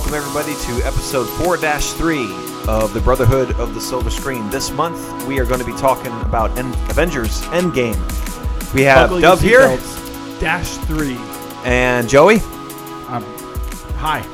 Welcome, everybody, to episode 4 3 of the Brotherhood of the Silver Screen. This month, we are going to be talking about En- Avengers Endgame. We have Buckle Dove here. Dash three. and Joey. Um, hi.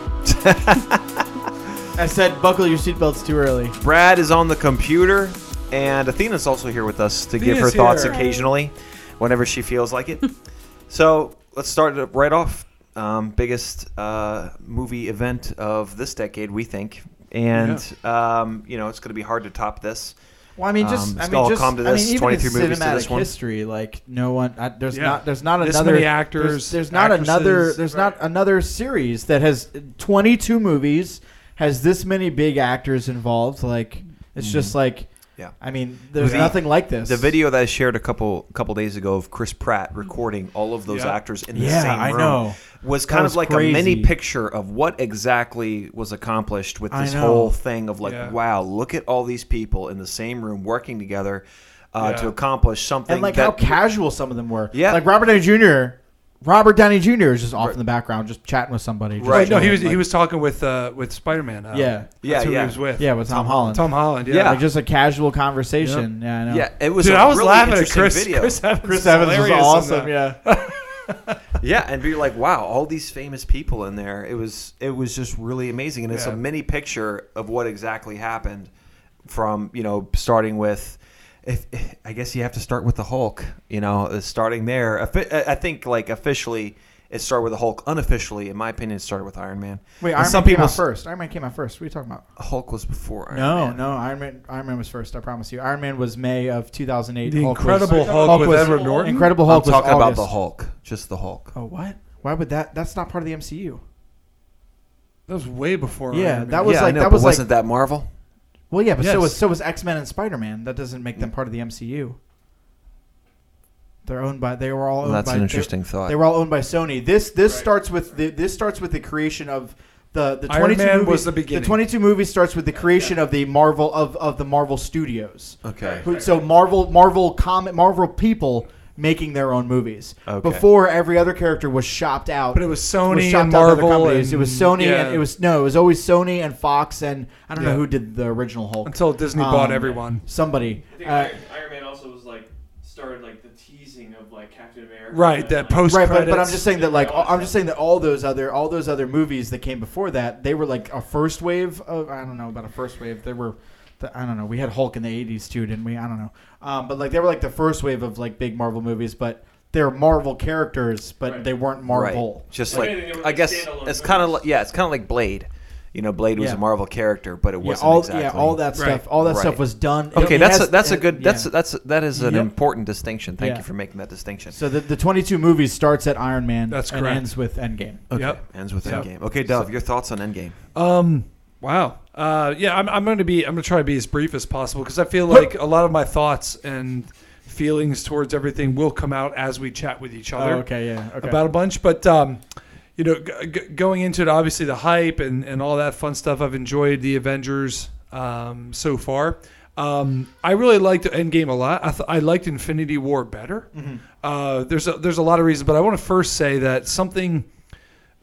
I said buckle your seatbelts too early. Brad is on the computer, and Athena's also here with us to give her Athena's thoughts here. occasionally, whenever she feels like it. so let's start it right off. Um, biggest uh, movie event of this decade, we think, and um, you know it's going to be hard to top this. Well, I mean, Um, just it's I all mean, just come to I this, mean, even 23 in movies to cinematic this one. history, like no one, I, there's Yeah. not, there's not This another many there's- actors, There's, not another, there's not another series that has 22 movies, has this many big actors involved. Like it's just like, Yeah. I mean, there's The- nothing like this. The video that I shared a couple couple days ago of Chris Pratt recording all of those Yeah. actors in the Yeah, same I room know. was kind was of like a mini picture of what exactly was accomplished with this whole thing of like, Yeah. wow, look at all these people in the same room working together uh, Yeah. to accomplish something. and like that, how casual some of them were. Yeah. like Robert Downey Jr. Robert Downey Jr. is just off in the background, just chatting with somebody. just Right. Wait, no, he chilling, was like- he was talking with uh, with Spider Man. Uh, Yeah. that's Yeah, who yeah. he was with. yeah, with Tom, Holland. Tom Holland. Yeah. Yeah. Like just a casual conversation. Yeah, I know. yeah, it was. Dude, a I was really laughing at interesting Chris. Video. Chris Evans, Chris Evans was awesome. Yeah. yeah, and be like, wow, all these famous people in there. It was it was just really amazing, and it's Yeah. a mini picture of what exactly happened from you know starting with. If, I guess you have to start with the Hulk, you know, uh, starting there. I think like officially it started with the Hulk. Unofficially, in my opinion, it started with Iron Man. Wait, And Iron some Man came people out s- first. Iron Man came out first. What are you talking about? Hulk was before Iron no, Man. no. Iron Man. Iron Man was first. I promise you. Iron Man was May of 2008. The Hulk Incredible was, Hulk with was- Edward Norton? Incredible I'm Hulk was talking about August. the Hulk, just the Hulk. Oh what? Why would that? That's not part of the MCU. That was way before. Yeah, Iron Man. that was yeah, like- I know, that was wasn't that Marvel? Well, yeah, but so Yes. was so was X Men and Spider Man. That doesn't make them mm. part of the MCU. They're owned by. They were all. Well, Owned that's by, an they- interesting thought. They were all owned by Sony. This this Right. starts with the this starts with the creation of the the Iron 22 Man movies, was the beginning. 22 movies starts with the creation of the Marvel of, of the Marvel Studios. okay. Who- So Marvel Marvel comic Marvel people making their own movies. Okay. Before every other character was shopped out. But it was Sony was and shopped out to other Marvel. And, it was Sony yeah, and it was no, it was always Sony and Fox and I don't know who did the original Hulk. until Disney bought Um, everyone. Somebody. I think Uh, Iron, Iron Man also was like started like the teasing of like Captain America. Right, that and, like, post right, but, but I'm just saying that like I'm just saying that all those other all those other movies that came before that they were like a first wave of I don't know about a first wave they were the, I don't know we had Hulk in the 80s too didn't we I don't know um, but like they were like the first wave of like big Marvel movies but they're Marvel characters but Right. they weren't Marvel Right. Just Like like, anything, they were I guess standalone it's kind of movies. like yeah, it's kind of like Blade. You know, Blade was Yeah. a Marvel character, but it yeah wasn't all exactly. yeah all that Right. stuff all that Right. stuff was done it- Okay, it that's has- a, that's a it- good that's yeah. that's that is an Yep. important distinction. Thank Yeah. you for making that distinction. so the, the 22 movies starts at Iron Man That's and correct. ends with Endgame Okay, Yep. ends with Yep. Endgame. Okay, Dove, your thoughts on Endgame? Um. Wow. Uh. Yeah. I'm. I'm going to be. I'm going to try to be as brief as possible because I feel like a lot of my thoughts and feelings towards everything will come out as we chat with each other oh, okay yeah okay about a bunch. But um, you know, g- g- going into it, obviously the hype and and all that fun stuff. I've enjoyed the Avengers um so far. Um, I really liked Endgame a lot. I, th- I liked Infinity War better. Mm-hmm. Uh, there's a, there's a lot of reasons, but I want to first say that something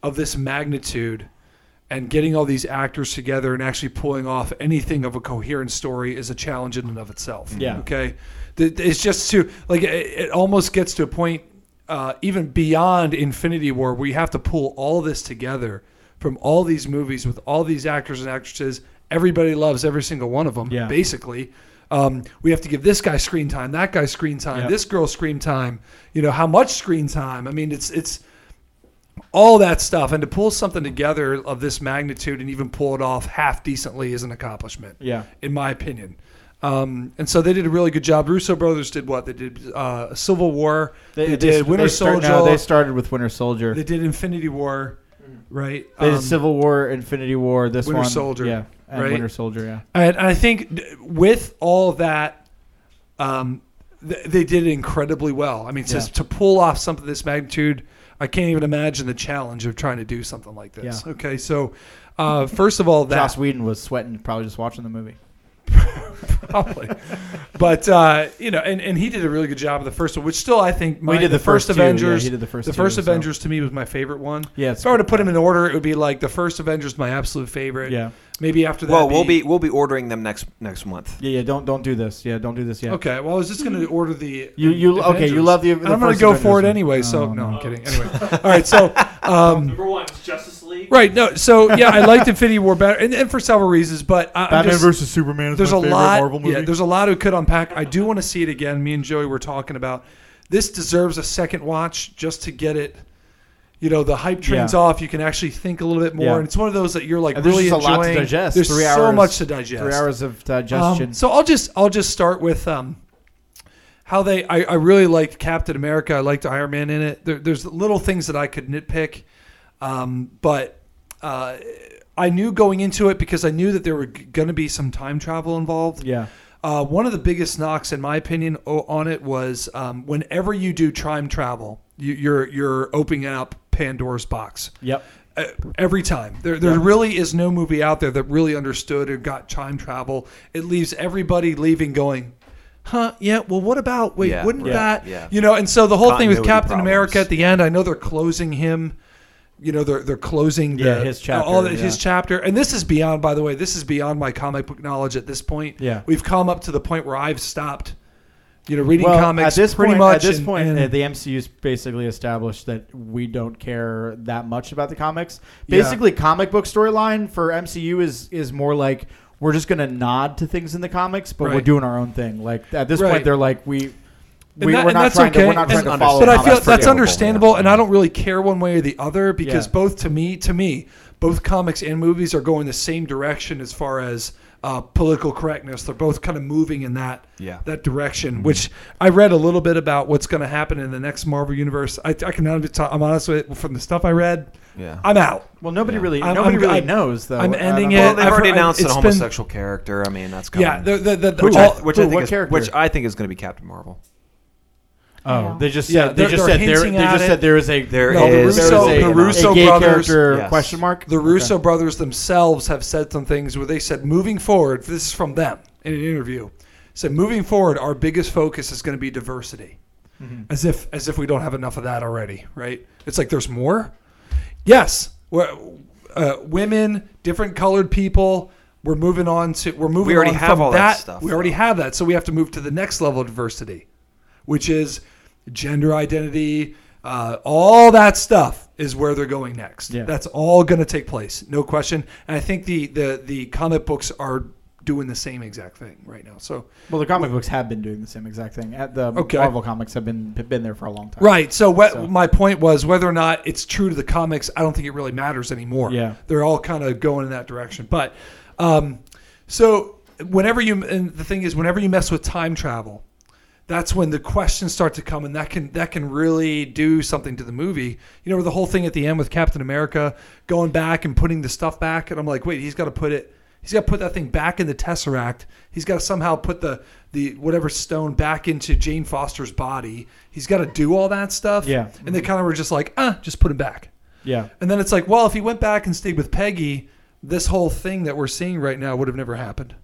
of this magnitude and getting all these actors together and actually pulling off anything of a coherent story is a challenge in and of itself. Yeah. Okay. It's just to like it, it almost gets to a point uh, even beyond Infinity War where you have to pull all this together from all these movies with all these actors and actresses. Everybody loves every single one of them. Yeah. Basically. Um, we have to give this guy screen time, that guy screen time, Yep. this girl screen time. You know how much screen time? I mean, it's it's all that stuff, and to pull something together of this magnitude and even pull it off half decently is an accomplishment, yeah in my opinion. Um, and so they did a really good job. Russo brothers did what they did: uh, Civil War. They, did Winter they start- Soldier. no, they started with Winter Soldier they did Infinity War, right? They did Um, Civil War, Infinity War, this Winter one, Soldier, yeah, and right? Winter Soldier, yeah. And, and I think with all that, um, th- they did incredibly well. I mean, Yeah. to, to pull off something of this magnitude, I can't even imagine the challenge of trying to do something like this. Yeah. Okay, so uh, first of all, that Joss Whedon was sweating probably just watching the movie. probably. But uh, you know, and, and he did a really good job of the first one, which still I think Well, he my, did the, the first, first two, yeah, Avengers. he did the first the two, first so- Avengers to me was my favorite one. Yeah, it's if I were to put them in order, it would be like the first Avengers my absolute favorite. Yeah. Maybe after that. Well, we'll be we'll be ordering them next next month. Yeah, yeah. Don't don't do this. Yeah, don't do this yet. Okay. Well, I was just going to order the. You you okay? You love the. The I'm going first to go Avengers for it one. anyway. So Oh, no, no. I'm kidding. Anyway, all right. So um, Number one Justice League. right. No. So yeah, I liked Infinity War better, and, and for several reasons. But I, I'm Batman just, versus Superman is there's my a favorite lot. Marvel movie. Yeah, there's a lot we could unpack. I do want to see it again. Me and Joey were talking about this deserves a second watch just to get it. You know, the hype train's Yeah. off. You can actually think a little bit more, Yeah. and it's one of those that you're like And there's really just a lot to enjoying. digest. There's Three so hours- much to digest. Three hours of Um, digestion. so I'll just I'll just start with um, how they I, I really liked Captain America. I liked Iron Man in it. There, there's little things that I could nitpick, um, but uh, I knew going into it because I knew that there were going to be some time travel involved. yeah. Uh, one of the biggest knocks, in my opinion, o- on it was um, whenever you do time travel, you, you're you're opening up Pandora's box Yep. uh, every time. There, there really is no movie out there that really understood or got time travel. It leaves everybody leaving going, huh? Yeah. Well, what about? Wait, Yeah, wouldn't yeah, that? yeah. You know. And so the whole thing with Captain problems. America at the end, I know they're closing him. You know, they're they're closing the, Yeah, his chapter, all the, his chapter, and this is beyond. By the way, this is beyond my comic book knowledge at this point. Yeah. we've come up to the point where I've stopped. You know, reading well, comics at this pretty point, much. At this and- point, and- the MCU's basically established that we don't care that much about the comics. Yeah. Basically, comic book storyline for MCU is is more like we're just going to nod to things in the comics, but we're doing our own thing. Like at this Right. point, they're like we. And We, that- we're not that's trying to. okay. We're not trying And- to follow. but I feel that's forgivable, understandable, yeah. and I don't really care one way or the other because Yeah. both to me, to me, both comics and movies are going the same direction as far as uh, political correctness. They're both kind of moving in that Yeah. that direction. Which I read a little bit about what's going to happen in the next Marvel universe. I, I can I'm honest with it, from the stuff I read. Yeah. I'm out. Well, nobody Yeah. really. I'm- nobody I'm- really I'm- knows though. I'm ending it. Well, they've I've already heard- announced an it's been- homosexual character. I mean, that's coming. Yeah, the, the, the, which, all- I, which who, I think what is character? which I think is going to be Captain Marvel. Oh, they just Yeah, said they they're- just they're said there. They just said there is a There No, the is Russo- a, the Russo a gay brothers- character Yes. question mark. The Russo brothers themselves have said some things where they said, moving forward, this is from them in an interview, said moving forward, our biggest focus is going to be diversity. As if as if we don't have enough of that already, right? It's like there's more. Yes, uh, women, different colored people. We're moving on to we're moving. We already on have from all that stuff, We already have that, so we have to move to the next level of diversity, which is gender identity. Uh, all that stuff is where they're going next. Yeah. That's all going to take place, no question. And I think the the the comic books are doing the same exact thing right now. So Well, the comic books have been doing the same exact thing. At the Okay. Marvel comics have been have been there for a long time. Right. So, what So- my point was whether or not it's true to the comics, I don't think it really matters anymore. Yeah. They're all kind of going in that direction. But um, so whenever you and the thing is whenever you mess with time travel, that's when the questions start to come and that can that can really do something to the movie. You know, the whole thing at the end with Captain America going back and putting the stuff back and I'm like, "Wait, he's got to put it He's got to put that thing back in the Tesseract. He's got to somehow put the the whatever stone back into Jane Foster's body. He's got to do all that stuff. Yeah. And they kind of were just like, ah, just put him back. Yeah. And then it's like, well, if he went back and stayed with Peggy, this whole thing that we're seeing right now would have never happened.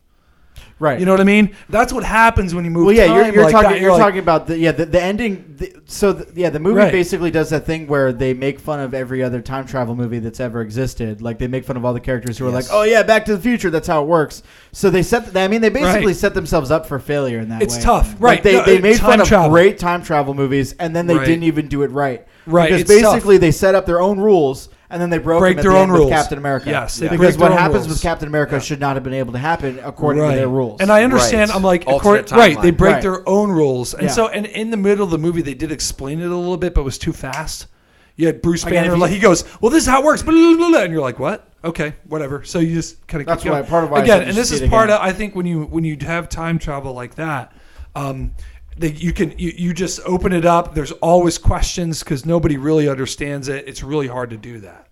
Right. You know what I mean? That's what happens when you move. well, yeah, you're, you're like talking. that. You're, like, talking about the yeah the, the ending. The, so the, yeah, the movie Right. basically does that thing where they make fun of every other time travel movie that's ever existed. Like they make fun of all the characters who are like, "Oh yeah, Back to the Future." That's how it works. So they set. I mean, they basically Right. set themselves up for failure in that It's way. tough. Like, Right. they No, they made fun of travel. great time travel movies, and then they Right. didn't even do it right. Right, Because it's tough. basically they set up their own rules. And then they broke Break their the own end with rules. Captain America. Yes, they because what happens rules. with Captain America should not have been able to happen according to their rules. And I understand. Right. I'm like, according, right? They break Right. their own rules, and Yeah. so and in the middle of the movie, they did explain it a little bit, but it was too fast. You had Bruce Again, Banner, if like he goes, "Well, this is how it works," blah, blah, blah, blah, and you're like, "What? Okay, whatever." So you just kind of That's why- part of why again, said and this is part again. of I think when you when you have time travel like that. Um, that you can you, you just open it up. There's always questions because nobody really understands it. It's really hard to do that.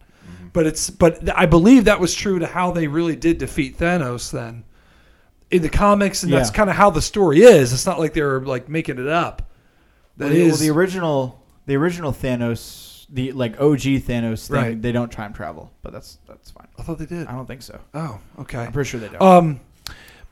But it's but I believe that was true to how they really did defeat Thanos then in the comics, and that's kind of how the story is. It's not like they're like making it up. That Well, the- is well, the original, the original Thanos, the like OG Thanos thing. Right. They don't time travel, but that's that's fine. I thought they did. I don't think so. Oh, okay. I'm pretty sure they don't. Um,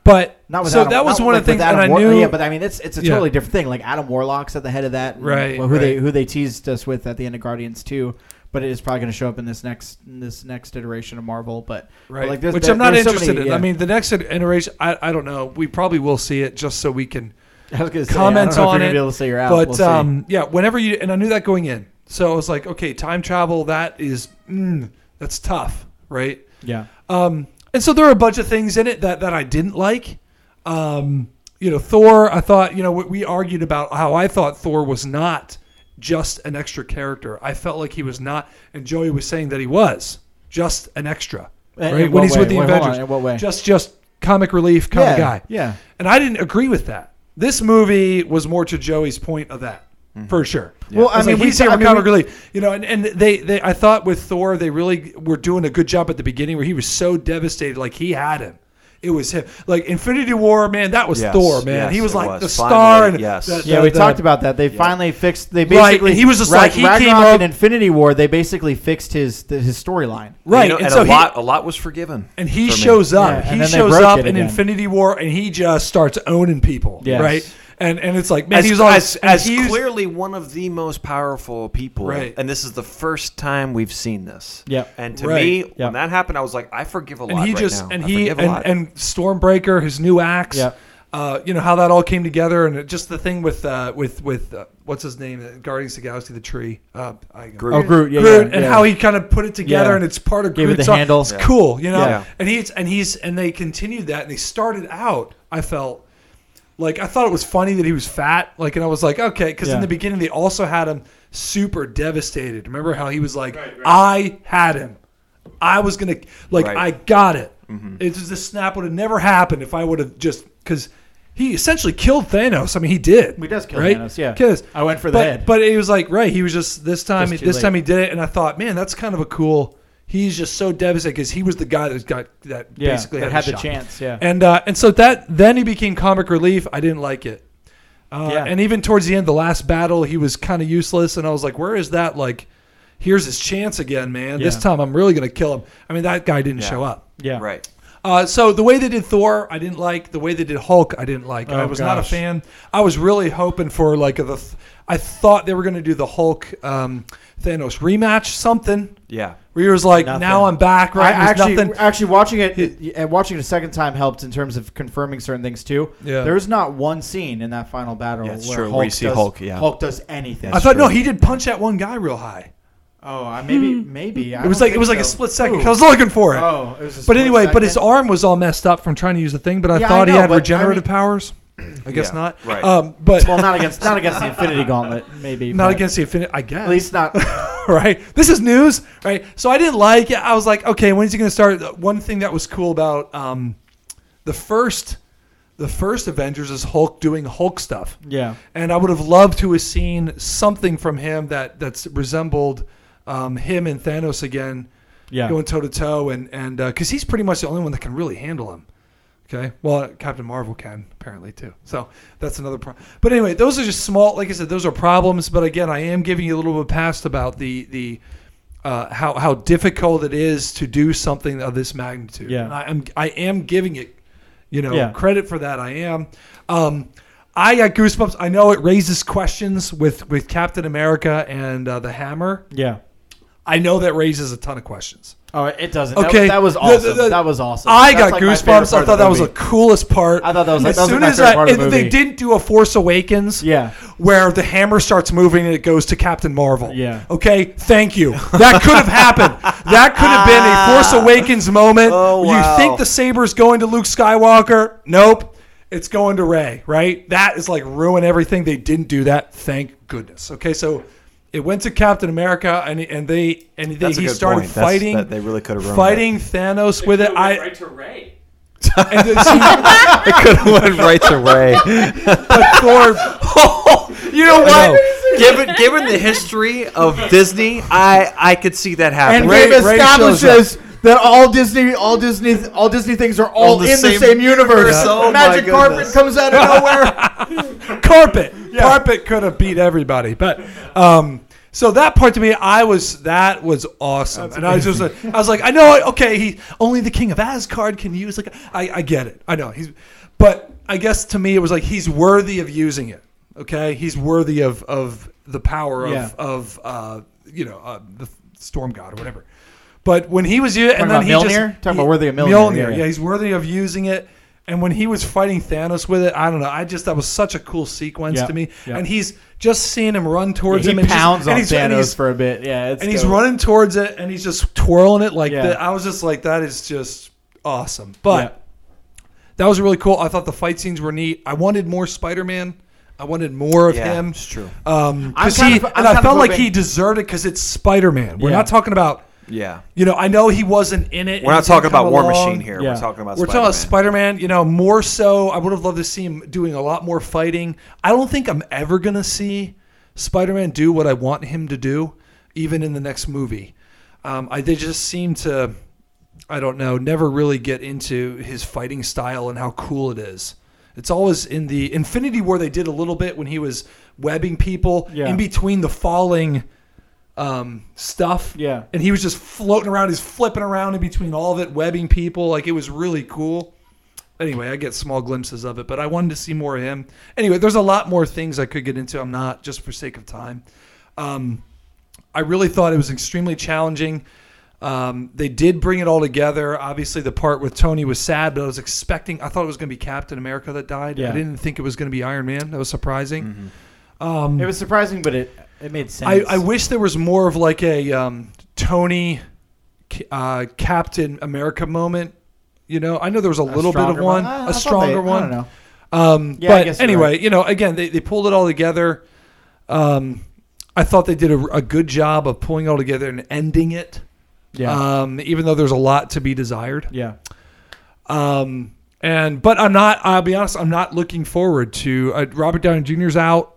But Not so Adam, that was one like of the things, and I War- knew. Yeah, but I mean, it's it's a Yeah. totally different thing. Like Adam Warlock's at the head of that, Right, well, who they who they teased us with at the end of Guardians two. But it is probably going to show up in this next in this next iteration of Marvel. But but, Right. like, there's- Which there- I'm not there's so interested many- in. I mean, the next iteration, I, I don't know. We probably will see it just so we can I was gonna say, comment I don't know if on it, Be able to say you're out. But We'll um, yeah, whenever you and I knew that going in, so I was like, okay, time travel. That is mm, that's tough, right? yeah, Um, and so there are a bunch of things in it that that I didn't like. Um, you know, Thor. I thought you know we, we argued about how I thought Thor was not just an extra character. I felt like he was not, and Joey was saying that he was just an extra. Right in when he's way? with the Wait, Avengers, on, in what way? just just comic relief kind yeah, of guy. Yeah, And I didn't agree with that. This movie was more to Joey's point of that, Mm-hmm. for sure. Well, I mean, like, we he's ta- here I mean, comic we- relief, you know. And, and they, they, I thought with Thor, they really were doing a good job at the beginning, where he was so devastated, like he had him. It was him, like Infinity War, man. That was Yes, Thor, man. yes, he was like was. the star, Finally, and yes. the- Yeah, we the- talked about that. They finally fixed. They Right, basically and he was just Rag- like, he came Ragnarok up- and Infinity War. They basically fixed his the, his storyline. right. You know, and, and so a he, lot, a lot was forgiven. and he for me. shows up. Yeah, he shows up in again. Infinity War, and he just starts owning people. Yes. Right. And and it's like man, as, he's on as, as he's- clearly one of the most powerful people. Right. And this is the first time we've seen this. Yep. And to Right. me, Yep. when that happened, I was like, I forgive a lot and he right just now. and I he and, and Stormbreaker, his new axe. Yep. Uh, you know how that all came together, and it, just the thing with uh, with with uh, what's his name, uh, Guardians of the Galaxy, the tree. Uh, I, Groot. Oh, Groot. Yeah, Groot, yeah, and yeah. how he kind of put it together, Yeah. and it's part of Gave it the art. handle. It's Yeah. cool, you know. Yeah. And he's and he's and they continued that, and they started out. I felt like I thought it was funny that he was fat, like, and I was like, okay, because Yeah. in the beginning they also had him super devastated. Remember how he was like, Right, right. I had him. I was gonna like Right. I got it. Mm-hmm. It just this snap would have never happened if I would have just because he essentially killed Thanos. I mean, he did. He does kill right? Thanos, yeah. 'Cause- I went for the but, head. But it was like right. He was just this time. Just too this late. time he did it, and I thought, man, that's kind of a cool. He's just so devastated because he was the guy that got that yeah, basically that had, had a the shot. chance. Yeah, And uh, and so that then he became comic relief. I didn't like it. Uh, Yeah. And even towards the end, the last battle, he was kind of useless, and I was like, where is that? Like, here's his chance again, man. This time I'm really gonna kill him. I mean, that guy didn't Yeah. show up. yeah, right. Uh, so the way they did Thor, I didn't like. The way they did Hulk, I didn't like. I Oh, was not a fan. I was really hoping for like a, the. I thought they were going to do the Hulk um, Thanos rematch, something Yeah. where he was like, Nothing. "Now I'm back." Right? I There's actually, nothing. actually watching it and watching it a second time helped in terms of confirming certain things too. Yeah. There's not one scene in that final battle Yeah, it's where true, Hulk where you see does, Hulk, yeah. Hulk does anything. I thought no, he did punch that one guy real high. oh, I maybe, maybe. I It was don't like it think was like a so. split second. Ooh. 'cause I was looking for it. Oh, it was. A but split anyway, but his second. arm was all messed up from trying to use the thing. But I Yeah, I thought he know, had but I regenerative mean- powers. I guess Yeah, not. right. Um, but Well, not against not against the Infinity Gauntlet, maybe. not but against the Infinity. I guess At least not. right? This is news, right? So I didn't like it. I was like, okay, when's he going to start? One thing that was cool about um, the first, the first Avengers is Hulk doing Hulk stuff, yeah. and I would have loved to have seen something from him that that's resembled um, him and Thanos again, Yeah. going toe to toe, and and because he's pretty much the only one that can really handle him. Okay. Well, Captain Marvel can apparently too. So that's another problem. But anyway, those are just small. Like I said, those are problems. But again, I am giving you a little bit of past about the the uh, how how difficult it is to do something of this magnitude. Yeah. And I am I am giving it, you know, Yeah. credit for that. I am. Um, I got goosebumps. I know it raises questions with with Captain America and uh, the Hammer. Yeah. I know that raises a ton of questions. Oh, it doesn't. Okay, That, was awesome. the- the- that was awesome. I That's got like goosebumps. I thought the that was the coolest part. I thought that was like- as that was soon as I, the they didn't do a Force Awakens, Yeah. where the hammer starts moving and it goes to Captain Marvel. Yeah. Okay. Thank you. That could have happened. That could have been a Force Awakens moment. Oh, wow. You think the saber's going to Luke Skywalker? Nope. It's going to Rey. Right. That is like ruin everything. They didn't do that. Thank goodness. Okay. So. It went to Captain America, and and they and they, he started point. Fighting. that they really could have ruined fighting Thanos with it. Went I right to Rey. and then, see, It could have went right to Rey. but Thor. Oh, you know I know. what? Given given the history of Disney, I I could see that happening. And Rey- Rey shows establishes that all Disney, all Disney, all Disney things are all On the in the same same universe. universe. Oh, Magic carpet comes out of nowhere. carpet. Carpet could have beat everybody, but um, so that part to me, I was that was awesome, and I was just like, I was like, I know, okay, he only the king of Asgard can use like I, I get it, I know he's, but I guess to me it was like he's worthy of using it. Okay, he's worthy of of the power of Yeah. of uh, you know uh, the storm god or whatever. But when he was using, and then about he Mjolnir? just Talking about worthy of Mjolnir, Mjolnir, yeah, yeah, yeah. he's worthy of using it. And when he was fighting Thanos with it, I don't know. I just that was such a cool sequence Yeah, to me. yeah. And he's just seeing him run towards he him and pounds just, and on he's, and Thanos he's- for a bit. Yeah, it's and he's dope. running towards it and he's just twirling it like Yeah. that. I was just like, that is just awesome. But that was really cool. I thought the fight scenes were neat. I wanted more Spider Man. I wanted more of Yeah, him. it's true. Um, I'm 'cause kind he, of- I'm and I kind of felt like hoping- he deserved it because it's Spider Man. We're Yeah. not talking about, Yeah. you know, I know he wasn't in it. We're not talking about War along. Machine here. Yeah. We're talking about We're talking about Spider-Man. Spider Man. You know, more so. I would have loved to see him doing a lot more fighting. I don't think I'm ever gonna see Spider Man do what I want him to do, even in the next movie. Um, I they just seem to, I don't know, never really get into his fighting style and how cool it is. It's always in the Infinity War they did a little bit when he was webbing people Yeah. in between the falling um, stuff. Yeah. And he was just floating around, he's flipping around in between all of it, webbing people. Like it was really cool. Anyway, I get small glimpses of it, but I wanted to see more of him. Anyway, there's a lot more things I could get into. I'm not just for sake of time. Um, I really thought it was extremely challenging. Um, they did bring it all together. Obviously, the part with Tony was sad, but I was expecting. I thought it was going to be Captain America that died. Yeah. I didn't think it was going to be Iron Man. That was surprising. Mm-hmm. Um, It was surprising, but it it made sense. I wish there was more of like a um, Tony uh, Captain America moment. You know, I know there was a, little bit of stronger one, I- I a thought stronger they- one. I don't know. Um, Yeah, I but guess anyway, right. you know, again, they, they pulled it all together. Um, I thought they did a, a good job of pulling it all together and ending it. Yeah. Um, even though there's a lot to be desired. yeah. Um, and but I'm not. I'll be honest. I'm not looking forward to uh, Robert Downey Jr.'s out.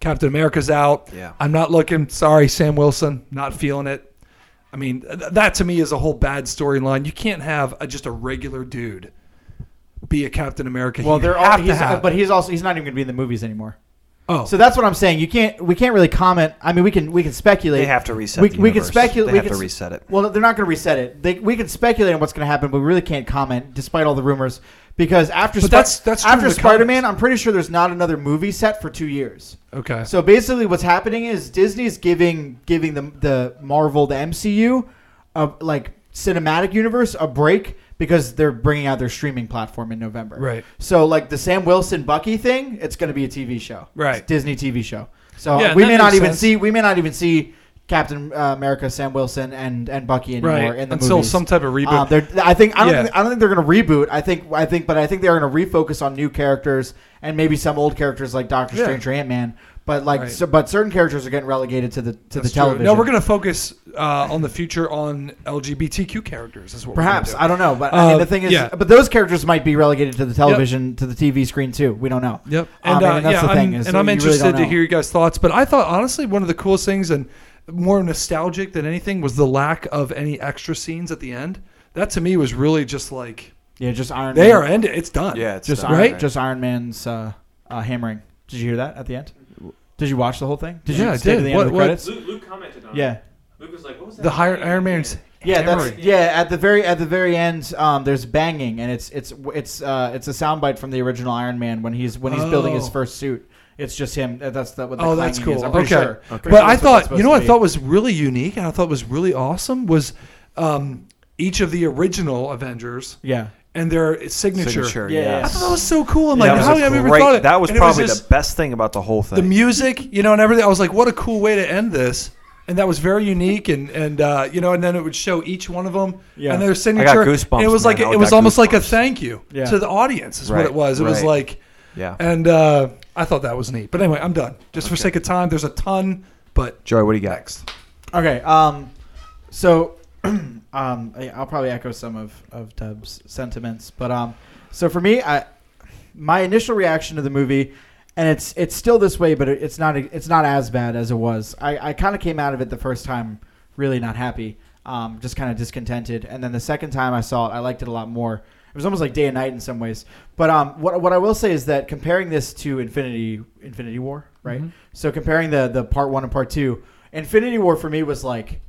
Captain America's out. Yeah. I'm not looking. Sorry, Sam Wilson. Not feeling it. I mean, th- that to me is a whole bad storyline. You can't have a, just a regular dude be a Captain America. Well, they're all, have to he's, have- but he's also he's not even going to be in the movies anymore. oh, So that's what I'm saying. You can't we can't really comment. I mean, we can we can speculate. They have to reset. We, the we can speculate. They we have can to reset it. Well, they're not going to reset it. They, we can speculate on what's going to happen, but we really can't comment, despite all the rumors. Because after Spi- that's- that's true after in the Spider-Man. I'm pretty sure there's not another movie set for two years. okay. So basically, what's happening is Disney's giving giving the the Marvel, the MCU, a like cinematic universe a break because they're bringing out their streaming platform in November. Right. So like the Sam Wilson Bucky thing, it's going to be a TV show. Right. It's a Disney TV show. So Yeah, we that may not makes even sense. see we may not even see Captain uh, America, Sam Wilson, and and Bucky anymore right. in the Until movies. some type of reboot. Um, I think I don't. Yeah. Think, I don't think they're going to reboot. I think. I think, but I think they're going to refocus on new characters and maybe some old characters like Doctor Yeah. Strange or Ant Man. But like, Right. so, but certain characters are getting relegated to the to That's the true. television. No, we're going to focus uh, on the future on LGBTQ characters. Is what perhaps do. I don't know. But I mean, Uh, the thing is, yeah. but those characters might be relegated to the television to the TV screen too. We don't know. Yep. Um, And, uh, and that's yeah, the thing I'm, is and I'm you really interested to know. hear you guys' thoughts. But I thought honestly one of the coolest things and more nostalgic than anything was the lack of any extra scenes at the end. That to me was really just like Yeah, just Iron. they Man. are ended. It's done. Yeah, it's just done, Iron, right? just Iron Man's uh, uh, hammering. Did you hear that at the end? Did you watch the whole thing? Did Yeah, you I stay to did. the end What- of the what- credits? Luke, Luke commented on Yeah. it. Luke was like, "What was that?" The higher? Iron Man's Yeah, that's yeah. At the very at the very end, um, there's banging, and it's it's it's uh, it's a soundbite from the original Iron Man when he's when he's building his Oh. first suit. It's just him. That's the, what the Oh, that's clanging is. cool. I'm pretty Okay. sure. Okay. Pretty But sure I that's what it's thought you know what I thought was really unique and I thought was really awesome was um, each of the original Avengers yeah. and their signature. Signature, Yeah, yeah. I thought that was so cool. I'm That like, how have I ever thought it? That was And it probably just the best thing about the whole thing. the music, you know, and everything. I was like, what a cool way to end this. And that was very unique, and and uh, you know, and then it would show each one of them Yeah. and their signature. goosebumps, and it was like man. It was got almost like a thank you Yeah. to the audience. Is what it was. It was like, yeah. and uh, I thought that was neat. But anyway, I'm done. Just for sake of time, there's a ton, but Joy, what do you got? next. Okay. Um, so, um, I- I'll probably echo some of of Dub's sentiments, but um, so for me, I my initial reaction to the movie, and it's it's still this way, but it, it's not it's not as bad as it was. I I kind of came out of it the first time really not happy, um, just kind of discontented, and then the second time I saw it, I liked it a lot more. It was almost like day and night in some ways. But um, what what I will say is that comparing this to Infinity Infinity War, right? Mhm. So comparing the the part one and part two, Infinity War for me was like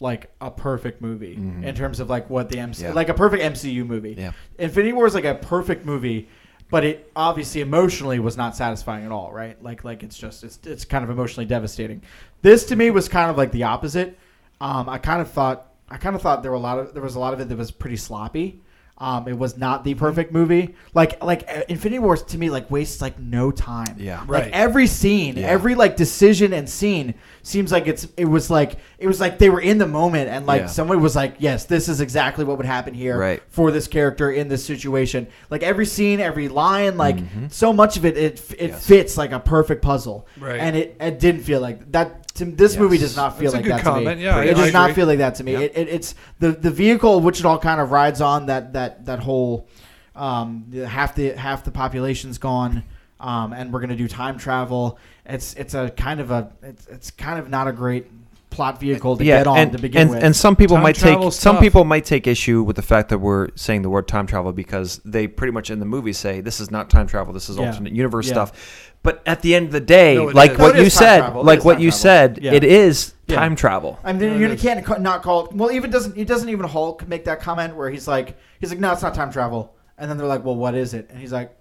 like a perfect movie Mhm. in terms of like what the MC Yeah. like a perfect MCU movie. Yeah. Infinity War is like a perfect movie, but it obviously emotionally was not satisfying at all, right? Like like it's just it's it's kind of emotionally devastating. This to me was kind of like the opposite. Um, I kind of thought I kind of thought there were a lot of there was a lot of it that was pretty sloppy. Um, it was not the perfect movie. Like like uh, Infinity Wars to me like wastes like no time. Yeah. Like Right. every scene, every like decision and scene seems like it's it was like it was like they were in the moment and like Yeah. somebody was like, yes, this is exactly what would happen here Right. for this character in this situation. Like every scene, every line, like so much of it, it it Mm-hmm. Yes. fits like a perfect puzzle. Right. And it, it didn't feel like that. To, this Yes. movie does not feel That's a like good that comment. to me. Yeah, I- it I does not agree. feel like that to me. Yep. It, it, it's the the vehicle which it all kind of rides on. That that that whole um, the, half the half the population's gone. Um, and we're gonna do time travel. It's it's a kind of a it's, it's kind of not a great plot vehicle to get on and, to begin and, with. and some people Time might take travel's some people might take issue with the fact that we're saying the word time travel because they pretty much in the movie say this is not time travel, this is Yeah. alternate universe Yeah. stuff. But at the end of the day, No, like what No, it you is time said, travel. It like what you said, it is Yeah. time travel. I mean, No, you can't ca- not call. Well, even doesn't it doesn't even Hulk make that comment where he's like he's like no, it's not time travel, and then they're like, well, what is it? And he's like,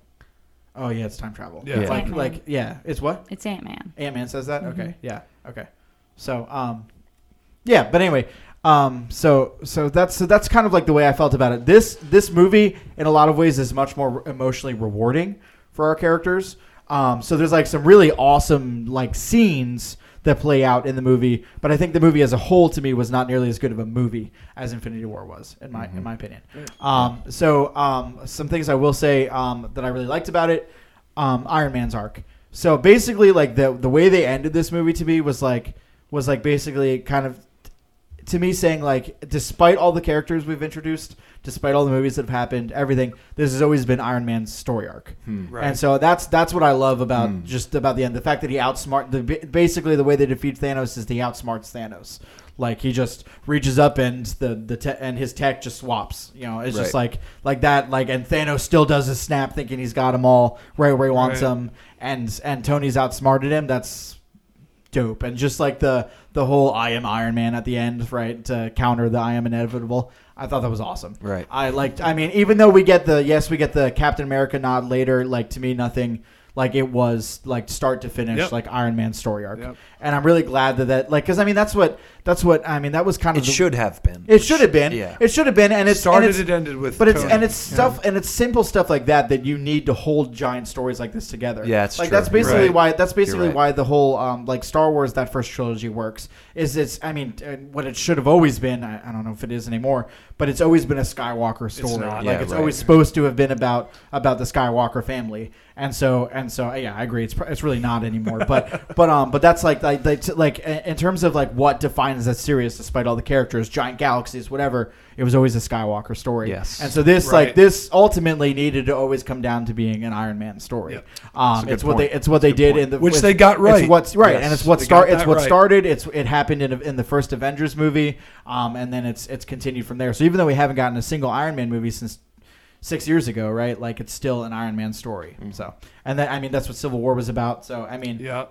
oh yeah, it's time travel. Yeah. It's like Ant-Man. like yeah, it's what It's Ant Man. Ant Man says that. Okay, yeah, okay. So um, yeah, but anyway, um, so so that's so that's kind of like the way I felt about it. This this movie in a lot of ways is much more emotionally rewarding for our characters. Um, so there's like some really awesome like scenes that play out in the movie, but I think the movie as a whole to me was not nearly as good of a movie as Infinity War was, in my in my opinion. Um, so um, some things I will say um, that I really liked about it, um, Iron Man's arc. So basically, like the the way they ended this movie to me was like was like basically kind of to me saying like despite all the characters we've introduced despite all the movies that have happened everything this has always been iron man's story arc. Right. and so that's that's what i love about Hmm. just about the end. The fact that he outsmart the basically the way they defeat thanos is he outsmarts thanos. Like he just reaches up and the the te- and his tech just swaps you know? It's just like like that like and thanos still does his snap thinking he's got them all right where he wants Right. them and and tony's outsmarted him. That's dope and just like the the whole i am iron man at the end right to counter the i am inevitable i thought that was awesome Right. i liked i mean even though we get the yes we get the captain america nod later like to me nothing like it was like start to finish Yep. like iron man story arc Yep. and i'm really glad that that like because i mean that's what that's what i mean that was kind of It the- should have been. it should have been Yeah. it should have been and it's started and it's, it ended with but it's Tony. and it's Yeah. stuff and it's simple stuff like that that you need to hold giant stories like this together. Yeah, it's like true. that's basically right. why that's basically right. why the whole um, like Star Wars that first trilogy works. Is it's I mean uh, what it should have always been. I, I don't know if it is anymore, but it's always been a Skywalker story. not. Like Yeah, it's right. always supposed to have been about about the Skywalker family. And so and so yeah, I agree. It's it's really not anymore. But but um but that's like like like, like in terms of like what defines that series, despite all the characters, giant galaxies, whatever. It was always a Skywalker story. Yes. And so this Right. like this ultimately needed to always come down to being an Iron Man story. Yep. Um, That's a it's what point. they it's what they did point. in the Which with- they got right. It's what's right, Yes. and it's what They start it's what right. started. It's it happened in in the first Avengers movie, um, and then it's it's continued from there. So even though we haven't gotten a single Iron Man movie since six years ago, right? Like it's still an Iron Man story. Mm-hmm. So and that I mean that's what Civil War was about. So I mean yeah.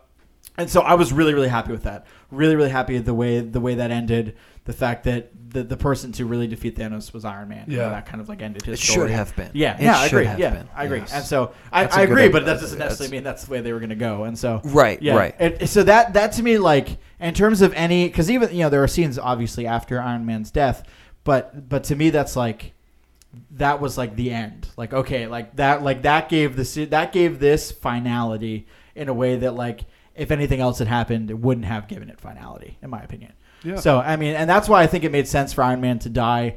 and so I was really, really happy with that. Really, really happy the way the way that ended. The fact that the the person to really defeat Thanos was Iron Man. Yeah. that kind of like ended his It story. should have been. Yeah, It yeah, I agree. have Yeah, been. I agree. Yes. And so I, That's a I good agree, but that doesn't That's- necessarily mean that's the way they were going to go. And so Right, yeah, right. And so that that to me like in terms of any because even you know there are scenes obviously after Iron Man's death, but but to me that's like that was like the end. Like okay, like that like that gave the that gave this finality in a way that like if anything else had happened, it wouldn't have given it finality in my opinion. Yeah. So I mean, and that's why I think it made sense for Iron Man to die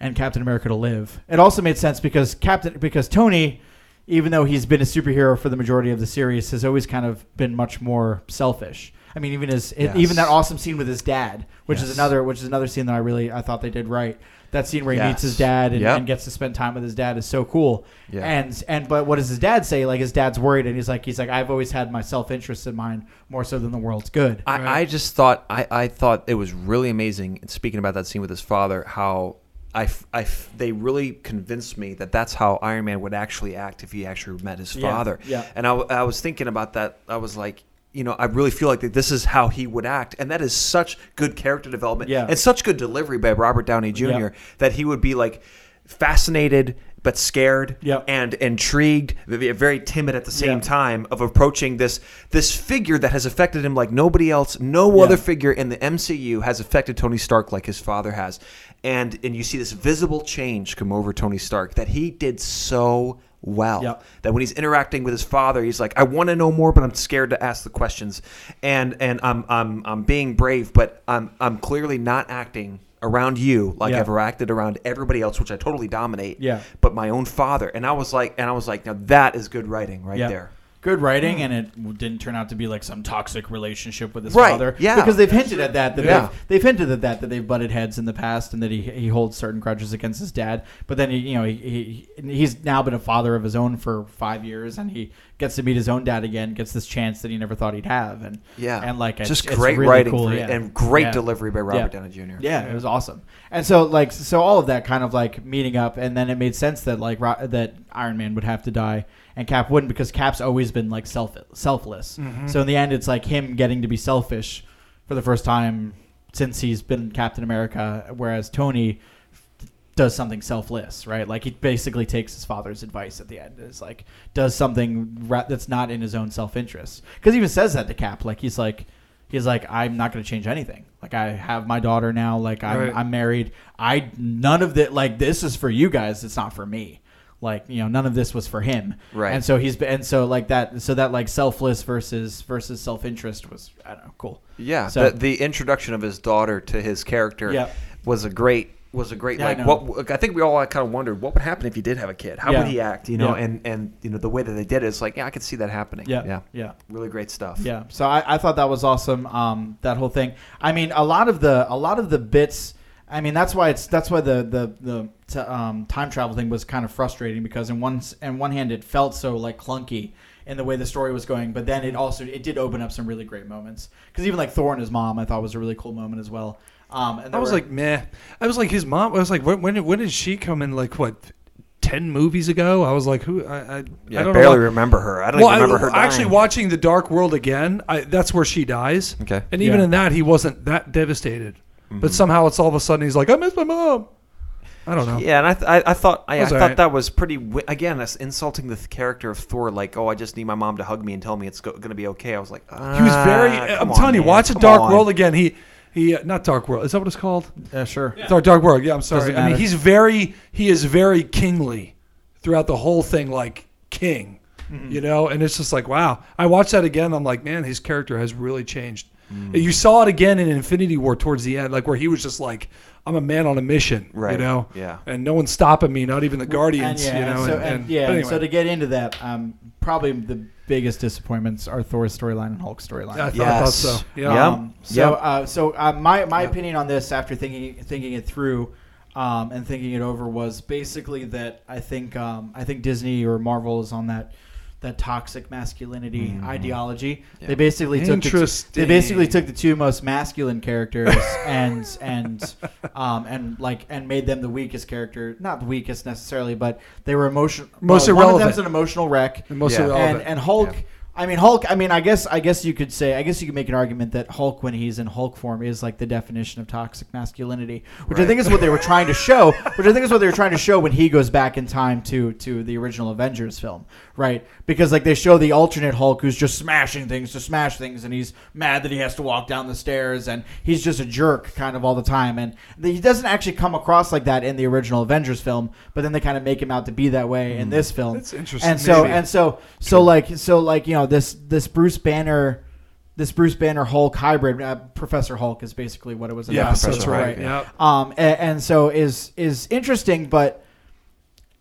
and Captain America to live. It also made sense because Captain because Tony, even though he's been a superhero for the majority of the series, has always kind of been much more selfish. I mean, even his Yes. even that awesome scene with his dad, which is another which is another scene that I really I thought they did right. That scene where he meets his dad and, Yep. and gets to spend time with his dad is so cool. Yeah. And and but what does his dad say? Like his dad's worried and he's like he's like I've always had my self interest in mind more so than the world's good. I, Right. I just thought I, I thought it was really amazing. Speaking about that scene with his father, how I, f- I f- they really convinced me that that's how Iron Man would actually act if he actually met his father. yeah. And I, I was thinking about that. I was like, you know, I really feel like that this is how he would act, and that is such good character development Yeah. and such good delivery by Robert Downey Jr. Yeah. that he would be like fascinated but scared and intrigued, very timid at the same Yeah. time of approaching this this figure that has affected him like nobody else. No Yeah. other figure in the MCU has affected Tony Stark like his father has, and and you see this visible change come over Tony Stark that he did so well Yep. that when he's interacting with his father, he's like, I want to know more, but I'm scared to ask the questions, and and I'm I'm I'm being brave, but I'm I'm clearly not acting around you like Yeah. I've acted around everybody else, which I totally dominate. Yeah. But my own father, and I was like, and I was like, now that is good writing right Yeah. there. Good writing, hmm. and it didn't turn out to be like some toxic relationship with his Right, father. yeah. because they've hinted at that. That Yeah. they've, they've hinted at that that they've butted heads in the past, and that he he holds certain grudges against his dad. But then he, you know, he, he he's now been a father of his own for five years, and he gets to meet his own dad again. Gets this chance that he never thought he'd have, and Yeah, and like it's, just it's great really writing cool, for- yeah. and great Yeah. delivery by Robert Yeah. Downey Jr. Yeah, it was awesome. And so like so all of that kind of like meeting up and then it made sense that like Ro- that Iron Man would have to die and Cap wouldn't because Cap's always been like self selfless. Mm-hmm. So in the end it's like him getting to be selfish for the first time since he's been Captain America whereas Tony does something selfless, right? Like he basically takes his father's advice at the end. Is like does something ra- that's not in his own self-interest. Because he even says that to Cap. Like he's like he's like I'm not going to change anything. Like I have my daughter now. Like I'm Right. I'm married. I none of that. Like this is for you guys. It's not for me. Like you know, none of this was for him. Right. And so he's and so like that. So that like selfless versus versus self-interest was I don't know cool. Yeah, So- the, the introduction of his daughter to his character Yeah. was a great was a great Yeah, like know. what I think we all kind of wondered what would happen if he did have a kid. How Yeah. would he act? You know, Yeah. and and you know the way that they did it's like yeah, I could see that happening. Yeah. yeah, Yeah. really great stuff. Yeah, so I, I thought that was awesome. Um, that whole thing. I mean, a lot of the a lot of the bits. I mean, that's why it's that's why the the the t- um, time travel thing was kind of frustrating because in one in one hand it felt so like clunky in the way the story was going, but then it also it did open up some really great moments because even like Thor and his mom I thought was a really cool moment as well. Um, and I was were- like, meh. I was like, his mom. I was like, when when did, when did she come in? Like what, ten movies ago? I was like, who? I I, Yeah, I I don't barely know. remember her. I don't well, even remember I, her. actually watching The Dark World again. I, that's where she dies. Okay. And even Yeah. in that, he wasn't that devastated. Mm-hmm. But somehow it's all of a sudden he's like, I miss my mom. I don't know. Yeah, and I, th- I, I thought I, I thought alright. that was pretty. Wi- again, that's insulting the th- character of Thor. Like, oh, I just need my mom to hug me and tell me it's go- going to be okay. I was like, He was very. ah, I'm come telling you, on, watch a Dark come World again. He he. Uh, not Dark World. Is that what it's called? yeah, sure. Dark Dark World. Yeah, I'm sorry. I mean, he's very. He is very kingly throughout the whole thing, like king. Mm-hmm. You know, and it's just like wow. I watched that again. I'm like, man, his character has really changed. Mm. You saw it again in Infinity War towards the end, like where he was just like, I'm a man on a mission. right? You know. Yeah. And no one's stopping me, not even the Guardians. And, yeah, you know. and so, and, and, and- yeah. anyway. so to get into that, um, probably the biggest disappointments are Thor's storyline and Hulk's storyline. I thought, I thought Yes. so. Yeah. Yeah. Um, so, Yep. uh, so uh, my my Yep. opinion on this after thinking thinking it through um, and thinking it over was basically that I think um, I think Disney or Marvel is on that that toxic masculinity ideology. Yeah. They basically took the two, Interesting. they basically took the two most masculine characters and and um, and like and made them the weakest character. Not the weakest necessarily, but they were emotional. Most well, One of irrelevant. them's an emotional wreck And most Yeah. irrelevant. and and Hulk. Yeah. I mean Hulk. I mean, I guess I guess you could say I guess you could make an argument that Hulk, when he's in Hulk form, is like the definition of toxic masculinity, which I think is what they were trying to show. Which I think is what they were trying to show when he goes back in time to to the original Avengers film, right? Because like they show the alternate Hulk who's just smashing things to smash things, and he's mad that he has to walk down the stairs, and he's just a jerk kind of all the time, and he doesn't actually come across like that in the original Avengers film, but then they kind of make him out to be that way in this film. That's interesting. And so Maybe. and so so like so like you know this this Bruce Banner this Bruce Banner Hulk hybrid uh, Professor Hulk is basically what it was. about, that's right. Hulk, Yeah. Um, and, and so is is interesting, but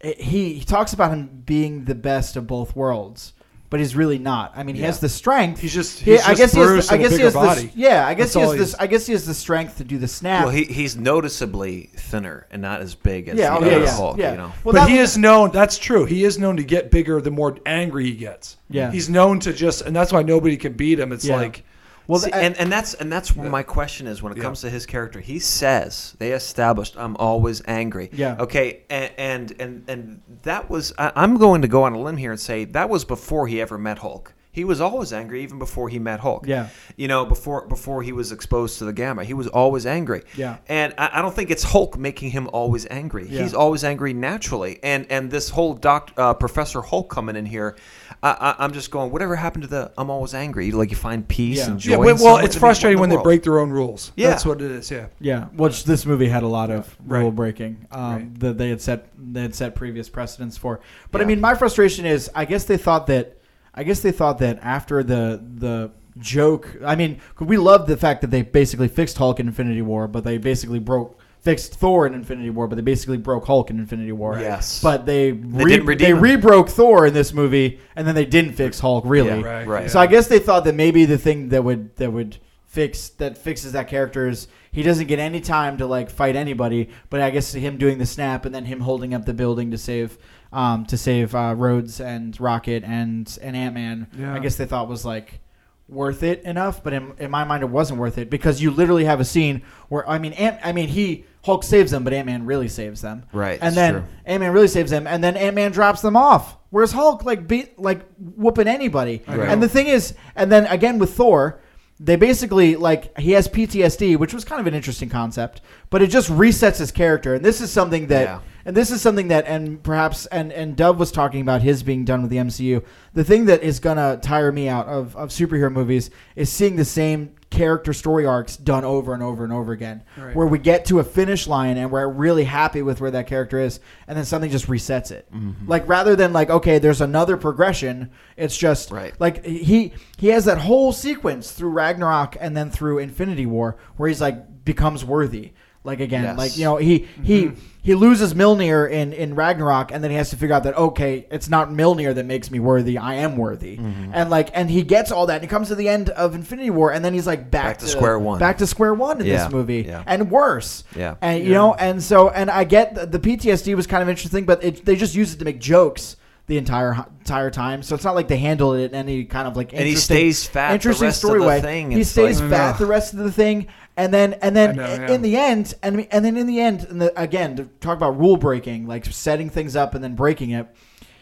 he he talks about him being the best of both worlds, but he's really not. I mean, he Yeah. has the strength. He's just. He- He's I just guess he has. Bruce The, I in a guess he bigger has body. this. Yeah, I guess That's he has all this. I guess he has the strength to do the snap. Well, he, he's noticeably thinner and not as big as yeah, the oh, yeah, other yeah, Hulk. yeah. You know, Well, but that- he is known. That's true. He is known to get bigger the more angry he gets. Yeah. He's known to just, and that's why nobody can beat him. It's Yeah. like, Well, See, and and that's and that's what my question is when it Yeah. comes to his character. He says they established I'm always angry. Yeah. Okay. And and and, and that was I, I'm going to go on a limb here and say that was before he ever met Hulk. he was always angry even before he met Hulk. Yeah. You know, before before he was exposed to the gamma, he was always angry. Yeah. And I, I don't think it's Hulk making him always angry. Yeah. He's always angry naturally. And and this whole doc, uh, Professor Hulk coming in here, I, I, I'm just going, whatever happened to the I'm always angry? Like you find peace Yeah. and joy. Yeah, in well, well it's I mean, frustrating the when they break their own rules. Yeah. That's what it is. Yeah. Yeah, which this movie had a lot of Right. rule breaking um, Right. that they had set they had set previous precedents for. But I mean, my frustration is, I guess they thought that, I guess they thought that after the the joke, I mean, we love the fact that they basically fixed Hulk in Infinity War, but they basically broke fixed Thor in Infinity War, but they basically broke Hulk in Infinity War. Yes. but they re- didn't they him. re-broke Thor in this movie, and then they didn't fix Hulk really. Yeah, Right. right. So I guess they thought that maybe the thing that would that would fix that fixes that character is he doesn't get any time to like fight anybody, but I guess him doing the snap and then him holding up the building to save um, to save uh, Rhodes and Rocket and and Ant Man. Yeah. I guess they thought was like worth it enough, but in, in my mind it wasn't worth it because you literally have a scene where I mean Ant I mean he Hulk saves them, but Ant Man really saves them. Right, And then. Ant Man really saves them, and then Ant Man drops them off. Whereas Hulk like beat like whooping anybody. Right. And the thing is, and then again with Thor, they basically like he has PTSD, which was kind of an interesting concept, but it just resets his character. And this is something that, Yeah. And this is something that, and perhaps, and and Dove was talking about his being done with the MCU. The thing that is gonna tire me out of of superhero movies is seeing the same character story arcs done over and over and over again Right. where we get to a finish line and we're really happy with where that character is and then something just resets it Mm-hmm. like rather than like okay there's another progression it's just Right. like he he has that whole sequence through ragnarok and then through infinity war where he's like becomes worthy like again Yes. like you know he he mm-hmm. he loses Mjolnir in in Ragnarok and then he has to figure out that okay it's not Mjolnir that makes me worthy I am worthy mm-hmm. and like and he gets all that and he comes to the end of Infinity War and then he's like back, Back to square one. back to square one in Yeah, this movie yeah. and worse Yeah. and you know and so and I get the, the PTSD was kind of interesting but it, they just use it to make jokes the entire entire time so it's not like they handled it in any kind of like And he stays fat the interesting story the way thing. he stays like- fat Ugh. the rest of the thing and then and then know, in the end and and then in the end and the, again to talk about rule breaking like setting things up and then breaking it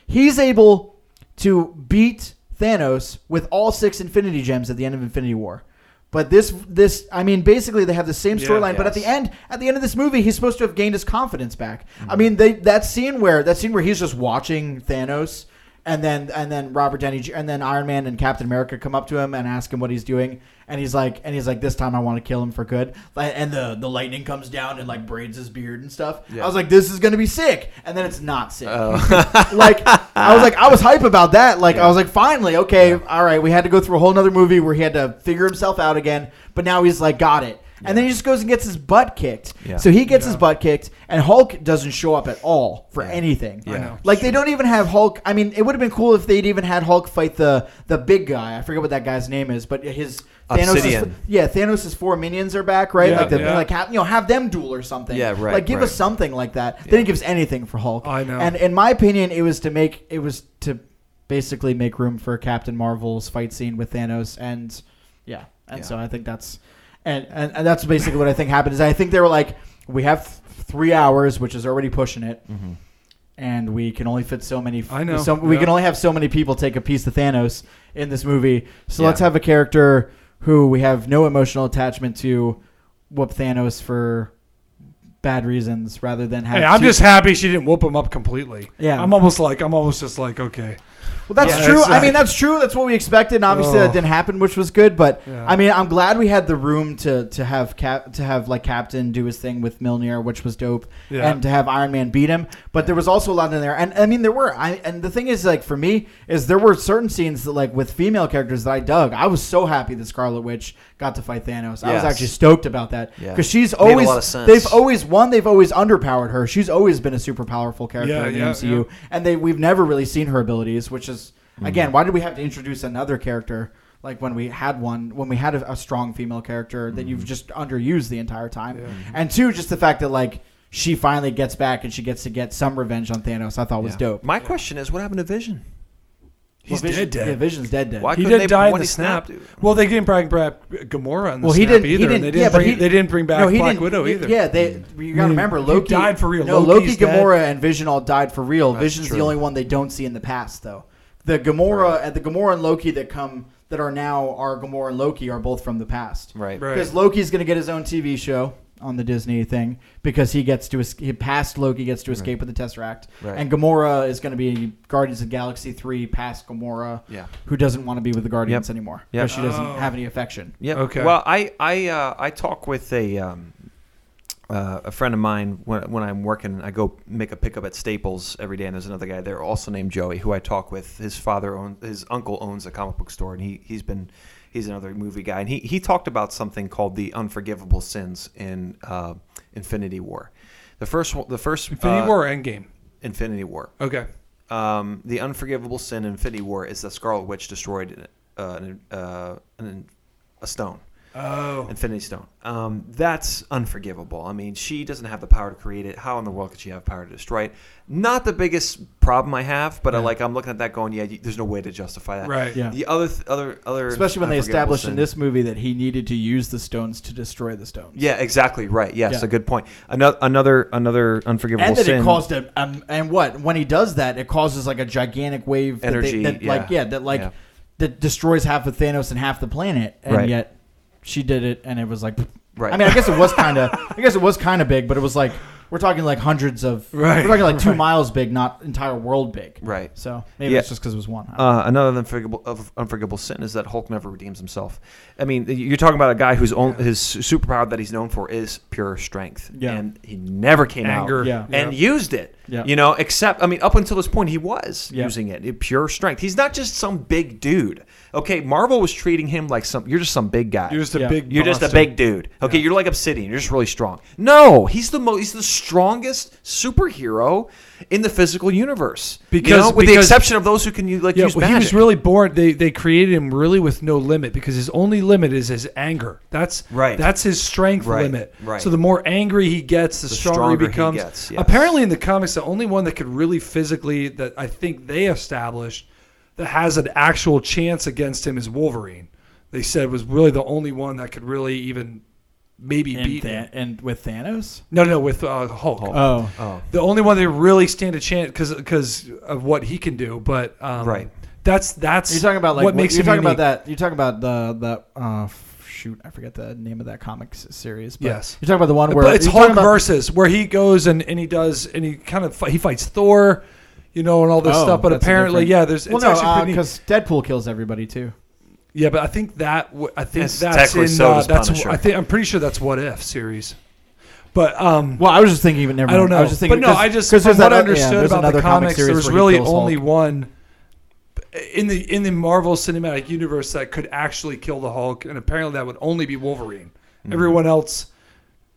he's able to beat Thanos with all six Infinity Gems at the end of Infinity War. But this, this, I mean, basically they have the same Yeah. storyline. But at the end, at the end of this movie, he's supposed to have gained his confidence back. I mm-hmm. mean, they that scene where that scene where he's just watching Thanos, and then and then Robert Downey and then Iron Man and Captain America come up to him and ask him what he's doing, and he's like, and he's like, this time I want to kill him for good. And the the lightning comes down and like braids his beard and stuff. Yeah. I was like, this is gonna be sick, and then it's not sick Oh. like I was like I was hype about that. Like Yeah. I was like, finally, okay, all right. We had to go through a whole nother movie where he had to figure himself out again, but now he's like got it. And then he just goes and gets his butt kicked. Yeah. So he gets Yeah. his butt kicked, and Hulk doesn't show up at all for Yeah. anything. I know. Like they don't even have Hulk. I mean, it would have been cool if they'd even had Hulk fight the the big guy. I forget what that guy's name is, but his Thanos. Yeah, Thanos' four minions are back, right? Yeah, like the, yeah. like have, you know have them duel or something. Yeah, right, Like give right. us something like that. They didn't give us anything for Hulk. I know. And in my opinion, it was to make it was to basically make room for Captain Marvel's fight scene with Thanos, and yeah, and Yeah. so I think that's and, and and that's basically what I think happened. Is I think they were like, we have three hours, which is already pushing it. Mm-hmm. And we can only fit so many. I know, So we can only have so many people take a piece of Thanos in this movie. So Yeah. let's have a character who we have no emotional attachment to, whoop Thanos for bad reasons, rather than have. Hey, I'm two- just happy she didn't whoop him up completely. Yeah. I'm almost like I'm almost just like okay. Well, that's Yeah, true. it's I mean, that's true. That's what we expected. And obviously, Oh. that didn't happen, which was good. But Yeah. I mean, I'm glad we had the room to to have Cap to have like Captain do his thing with Mjolnir, which was dope, Yeah. and to have Iron Man beat him. But there was also a lot in there, and I mean, there were. I and the thing is, like for me, is there were certain scenes that like with female characters that I dug. I was so happy that Scarlet Witch got to fight Thanos. I was actually stoked about that because she's always lot of sense. they've always won. they've always underpowered her. She's always been a super powerful character in the MCU and they we've never really seen her abilities, which is Mm-hmm. again why did we have to introduce another character like when we had one when we had a, a strong female character that Mm-hmm. you've just underused the entire time, Yeah. and two just the fact that like she finally gets back and she gets to get some revenge on Thanos, I thought was dope. My question is, what happened to Vision? He's Well, Vision, dead, dead. Yeah, Vision's dead, dead. Why he couldn't did they- die in when the he snap. snapped, dude? Well, they didn't bring back Gamora in the Well, he snap didn't. either. He didn't. they yeah, didn't but bring. he, they didn't bring back no, he Black didn't- Widow either. Yeah, they. You gotta mean, remember Loki died for real. No, Loki's Loki, dead. Gamora, and Vision all died for real. That's Vision's true. the only one they don't see in the past though, the Gamora and the Gamora and Loki that come that are now are Gamora and Loki are both from the past. Right. Right. Because Loki's going to get his own TV show on the Disney thing because he gets to es- he past Loki gets to escape with the Tesseract, Right. and Gamora is going to be Guardians of the Galaxy three past Gamora, Yeah. who doesn't want to be with the Guardians Yep. anymore Yep. because she doesn't Oh. have any affection. Yeah. Okay. Well, I I uh, I talk with a um, uh, a friend of mine when when I'm working. I go make a pickup at Staples every day, and there's another guy there also named Joey who I talk with. His father owns his uncle owns a comic book store, and he he's been he's another movie guy, and he he talked about something called the unforgivable sins in uh, Infinity War. The first one, the first Infinity uh, War or Endgame? Infinity War. Okay. Um, the unforgivable sin in Infinity War is that Scarlet Witch destroyed uh, an, uh, an, a stone. Oh. Infinity Stone. Um, that's unforgivable. I mean, she doesn't have the power to create it. How in the world could she have power to destroy it? Not the biggest problem I have, but I, like I'm looking at that going, yeah, there's no way to justify that. Right. Yeah. The other, th- other, other, Especially when they unforgivable established in this movie that he needed to use the stones to destroy the stones. Yeah, exactly right. Yes, Yeah. a good point. Another, another, another unforgivable and that sin. it caused a um, and what when he does that it causes like a gigantic wave that they- Energy, that, like yeah. yeah that like Yeah. that destroys half of Thanos and half the planet and Right. yet she did it and it was like Right. I mean I guess it was kind of I guess it was kind of big but it was like we're talking like hundreds of Right. we're talking like two Right. miles big not entire world big Right. so maybe Yeah. it's just because it was one I don't know. Uh, another unforgivable, of unforgivable sin is that Hulk never redeems himself. I mean, you're talking about a guy whose own, his superpower that he's known for is pure strength, Yeah. and he never came Anger. out Yeah. and used it. Yeah. You know, except I mean, up until this point, he was Yeah. using it, it- pure strength. He's not just some big dude. Okay, Marvel was treating him like some. You're just some big guy. You're just a Yeah. big. You're just a big dude. Okay, Yeah. you're like Obsidian. You're just really strong. No, he's the most. He's the strongest superhero in the physical universe. You Because- know, with the exception of those who can use, like Yeah, use well, he was really born. They they created him really with no limit because his only limit is his anger. That's Right. That's his strength Right, limit. right. So the more angry he gets, the, The stronger, stronger he he becomes. gets, yes. Apparently, in the comics, the only one that could really physically that I think they established that has an actual chance against him is Wolverine. They said was really the only one that could really even maybe and, beat Tha- and with Thanos No, no, with uh, Hulk. Hulk. oh oh, The only one that really stand a chance because because of what he can do, but um, Right. That's that's you're talking about like what makes you're talking unique. about that you're talking about the the uh shoot I forget the name of that comic series but Yes. you're talking about the one where But it's Hulk about- versus where he goes and, and he does and he kind of fi- he fights Thor, you know, and all this Oh, stuff. But apparently, different- yeah, there's Well, it's no, actually pretty. because Deadpool kills everybody too. Yeah, but I think that w- I think Yes, that's technically in so uh, does that's Punisher. I think I'm pretty sure that's what if series. But um, Well, I was just thinking, even never. I don't mind. know. I was just thinking, but no, I just because from there's what I that, yeah, understood there's about the another comic comics, series there's where he really kills only Hulk. one in the in the Marvel Cinematic Universe that could actually kill the Hulk, and apparently that would only be Wolverine. Mm-hmm. Everyone else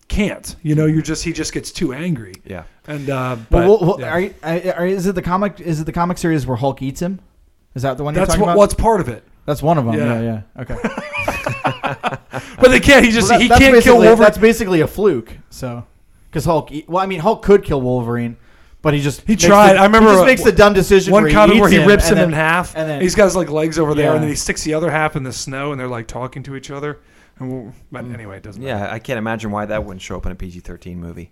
can't. You know, you're just he just gets too angry. yeah. And uh, but Well, well, well, yeah. are, you, are, are- is it the comic? Is it the comic series where Hulk eats him? Is that the one you're that's talking what, about? what's part of it. That's one of them. Yeah. Yeah, yeah. Okay. But they can't. He just Well, that- he can't kill Wolverine. That's basically a fluke. So, because Hulk. Well, I mean, Hulk could kill Wolverine, but he just He tried. the- I remember he just a- makes the dumb decision. One where comic he where he eats rips him and then- in half. and then- he's got his like legs over there, Yeah. and then he sticks the other half in the snow, and they're like talking to each other. And we'll, but mm. anyway, it doesn't. matter. Yeah, I can't imagine why that wouldn't show up in a PG-13 movie.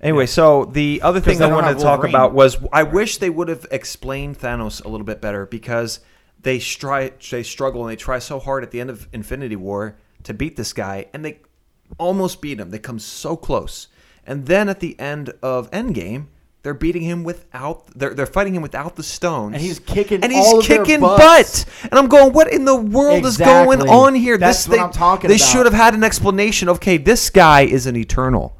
Anyway, so the other thing I wanted to talk Wolverine. about was I wish they would have explained Thanos a little bit better because they stri- they struggle and they try so hard at the end of Infinity War to beat this guy and they almost beat him. They come so close. And then at the end of Endgame, they're beating him without they're they're fighting him without the stones. And he's kicking and he's all of their kicking butt. And I'm going, what in the world is going on here? That's this what they, I'm talking they about. should have had an explanation. Okay, this guy is an eternal.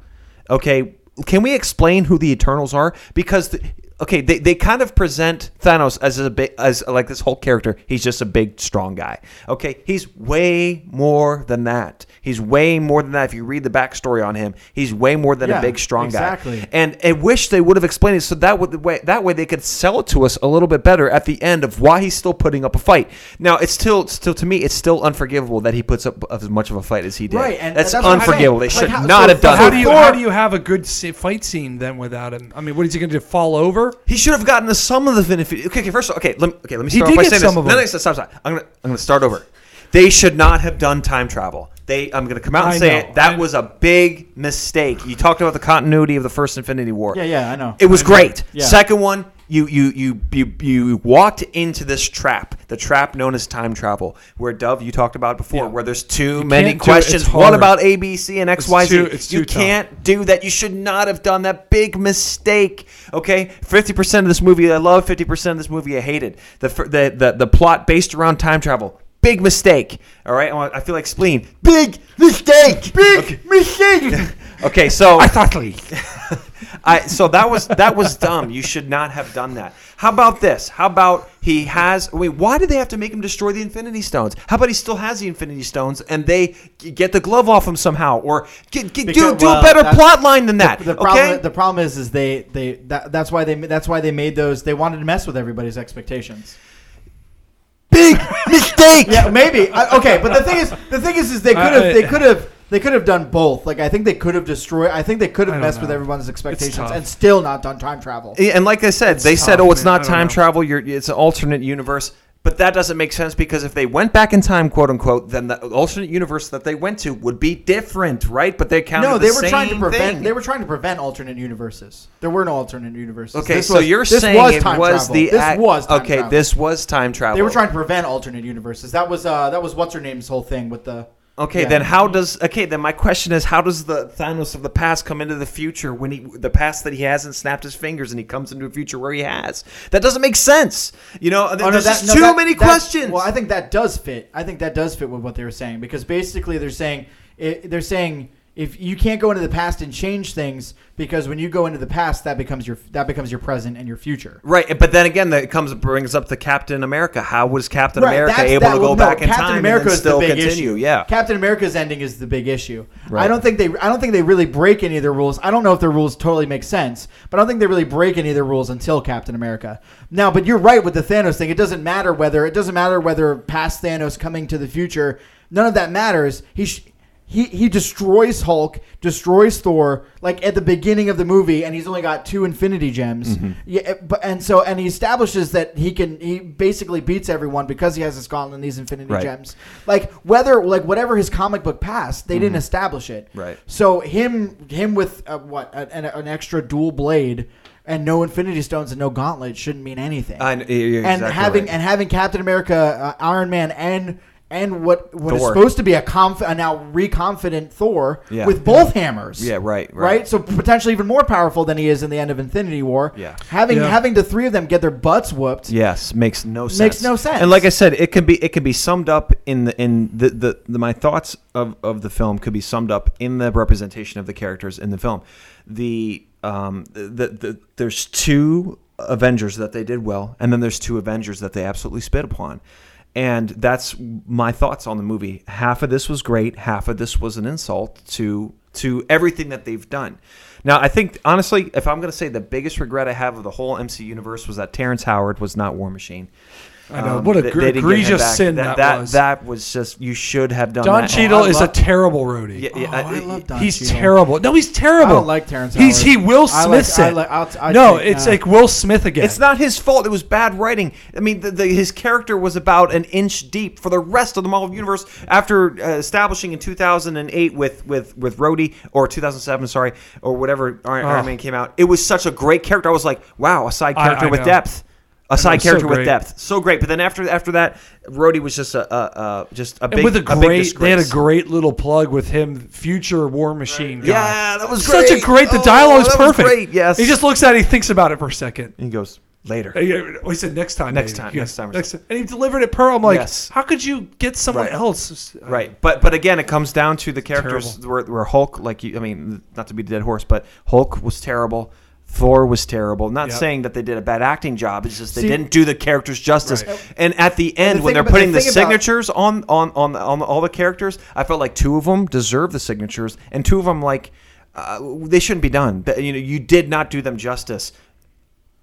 Okay, can we explain who the Eternals are? Because the, okay, they, they kind of present Thanos as a big as like this whole character. He's just a big strong guy. Okay, he's way more than that. He's way more than that. If you read the backstory on him, he's way more than Yeah, a big strong guy. exactly. guy. And I wish they would have explained it so that would way that way they could sell it to us a little bit better at the end of why he's still putting up a fight. Now it's still still to me it's still unforgivable that he puts up as much of a fight as he did. Right, and that's, that's unforgivable. They saying. should how- not so have done How that. do you how do you have a good fight scene then without him? I mean, what is he going to do? Fall over? He should have gotten to some of the benefit. Okay, okay. First, of all, okay. Let me, okay. Let me start did off by get saying some this. of No, them. no, stop, stop, stop. I'm gonna, I'm gonna start over. They should not have done time travel. They, I'm gonna come out and I say know. it. That I- was a big mistake. You talked about the continuity of the first Infinity War. Yeah, yeah, I know. It was great. Yeah. Second one, you you you you you walked into this trap, the trap known as time travel, where Dove you talked about before, Yeah. where there's too You many can't do it. questions. What about A, B, C, and X, It's Y, Z? too- it's you tough. can't do that. You should not have done that big mistake. Okay, fifty percent of this movie I love, fifty percent of this movie I hated. The the the the plot based around time travel. Big mistake. All right, I feel like spleen. Big mistake. Big mistake. okay, so I thought. I so that was that was dumb. You should not have done that. How about this? How about he has? Wait, why did they have to make him destroy the Infinity Stones? How about he still has the Infinity Stones and they get the glove off him somehow, or get, get, do Because- do well, a better plot line than that? The problem, okay, the problem is, is they, they that, that's why they that's why they made those. They wanted to mess with everybody's expectations. big mistake. Yeah, maybe. I, okay, but the thing is, the thing is, is they uh, could have, they could have, they could have done both. Like I think they could have destroyed. I think they could have don't messed with everyone's expectations and still not done time travel. Yeah, And like I said, they said, "Oh, it's man. Not time know. travel. You're, it's an alternate universe." But that doesn't make sense because if they went back in time, quote unquote, then the alternate universe that they went to would be different, right? But they counted No, the they were trying to prevent. thing. They were trying to prevent alternate universes. There were no alternate universes. Okay, This so was- you're this saying was it time was travel. the this act- was time okay. travel. This was time travel. They were trying to prevent alternate universes. That was uh, that was what's her name's whole thing with the. Okay, Yeah. then how does okay? Then my question is, how does the Thanos of the past come into the future when he the past that he hasn't snapped his fingers and he comes into a future where he has? That doesn't make sense. You know, Oh, no, there's that- just no, too that- many that- questions. Well, I think that does fit. I think that does fit with what they were saying because basically they're saying it, they're saying if you can't go into the past and change things because when you go into the past that becomes your that becomes your present and your future. right, but then again, that comes brings up the Captain America. How was Captain America that's- able that- to go well, no, back in Captain time America and is still the big continue? issue. Yeah, Captain America's ending is the big issue. Right. I don't think they I don't think they really break any of their rules. I don't know if their rules totally make sense, but I don't think they really break any of their rules until Captain America. Now, but you're right with the Thanos thing. It doesn't matter whether it doesn't matter whether past Thanos coming to the future. None of that matters. He sh- he he destroys Hulk, destroys Thor, like at the beginning of the movie, and he's only got two Infinity Gems. Mm-hmm. Yeah, but and so and he establishes that he can he basically beats everyone because he has his gauntlet and these Infinity Right. Gems. Like whether like whatever his comic book past, they didn't establish it. Mm-hmm. Right. So him him with uh, what an, an extra dual blade and no Infinity Stones and no gauntlet shouldn't mean anything. I, you're and having right. and having Captain America, uh, Iron Man, and and what what is Thor. supposed to be a conf- a now reconfident Thor Yeah. with both hammers. Yeah, right, right. right. So potentially even more powerful than he is in the end of Infinity War. Yeah. having Yeah. having the three of them get their butts whooped. Yes, makes no sense. Makes no sense. And like I said, it can be it can be summed up in the in the, the, the my thoughts of, of the film could be summed up in the representation of the characters in the film. The um the, the there's two Avengers that they did well, and then there's two Avengers that they absolutely spit upon. And that's my thoughts on the movie. Half of this was great, half of this was an insult to to everything that they've done. Now, I think honestly, if I'm going to say the biggest regret I have of the whole MC universe was that Terrence Howard was not War Machine. I know. Um, what a they- gr- they didn't get him egregious sin that, that, was. That was just you should have done Don that. Cheadle Oh, I is love- a terrible Rhodey. Yeah, yeah, Oh, I I- love Don He's Cheadle. terrible. No, he's terrible. I don't like Terrence He's Howard. he Will I Smith like- I it. like- I'll- I no, think, it's uh, like Will Smith again. It's not his fault. It was bad writing. I mean, the, the, his character was about an inch deep for the rest of the Marvel universe after uh, establishing in 2008 with with with Rhodey or 2007, sorry, or whatever Iron, Iron Oh. Man came out. It was such a great character. I was like, wow, a side I- character I with know. depth. A know, side so character with depth, so great. But then after after that, Rhodey was just a, a, a just a big, and with a big great, they had a great little plug with him, future War Machine guy. Yeah, that was Such a great. great. The Oh, dialogue's was perfect. great, yes. He just looks at it. He thinks about it for a second. And He goes later. He he said next time. Next maybe." time, He next time Next time. And he delivered it per. I'm like, Yes. how could you get someone Right. else? Right, but but again, it comes down to the characters where, where Hulk, like you, I mean, not to be the dead horse, but Hulk was terrible. Thor was terrible. Not Yep. saying that they did a bad acting job. It's just they See- didn't do the characters justice. Right. And at the end, the when they're about- putting the the, thing about- signatures on on on on all the characters, I felt like two of them deserved the signatures, and two of them like uh, they shouldn't be done. But, You know, you did not do them justice.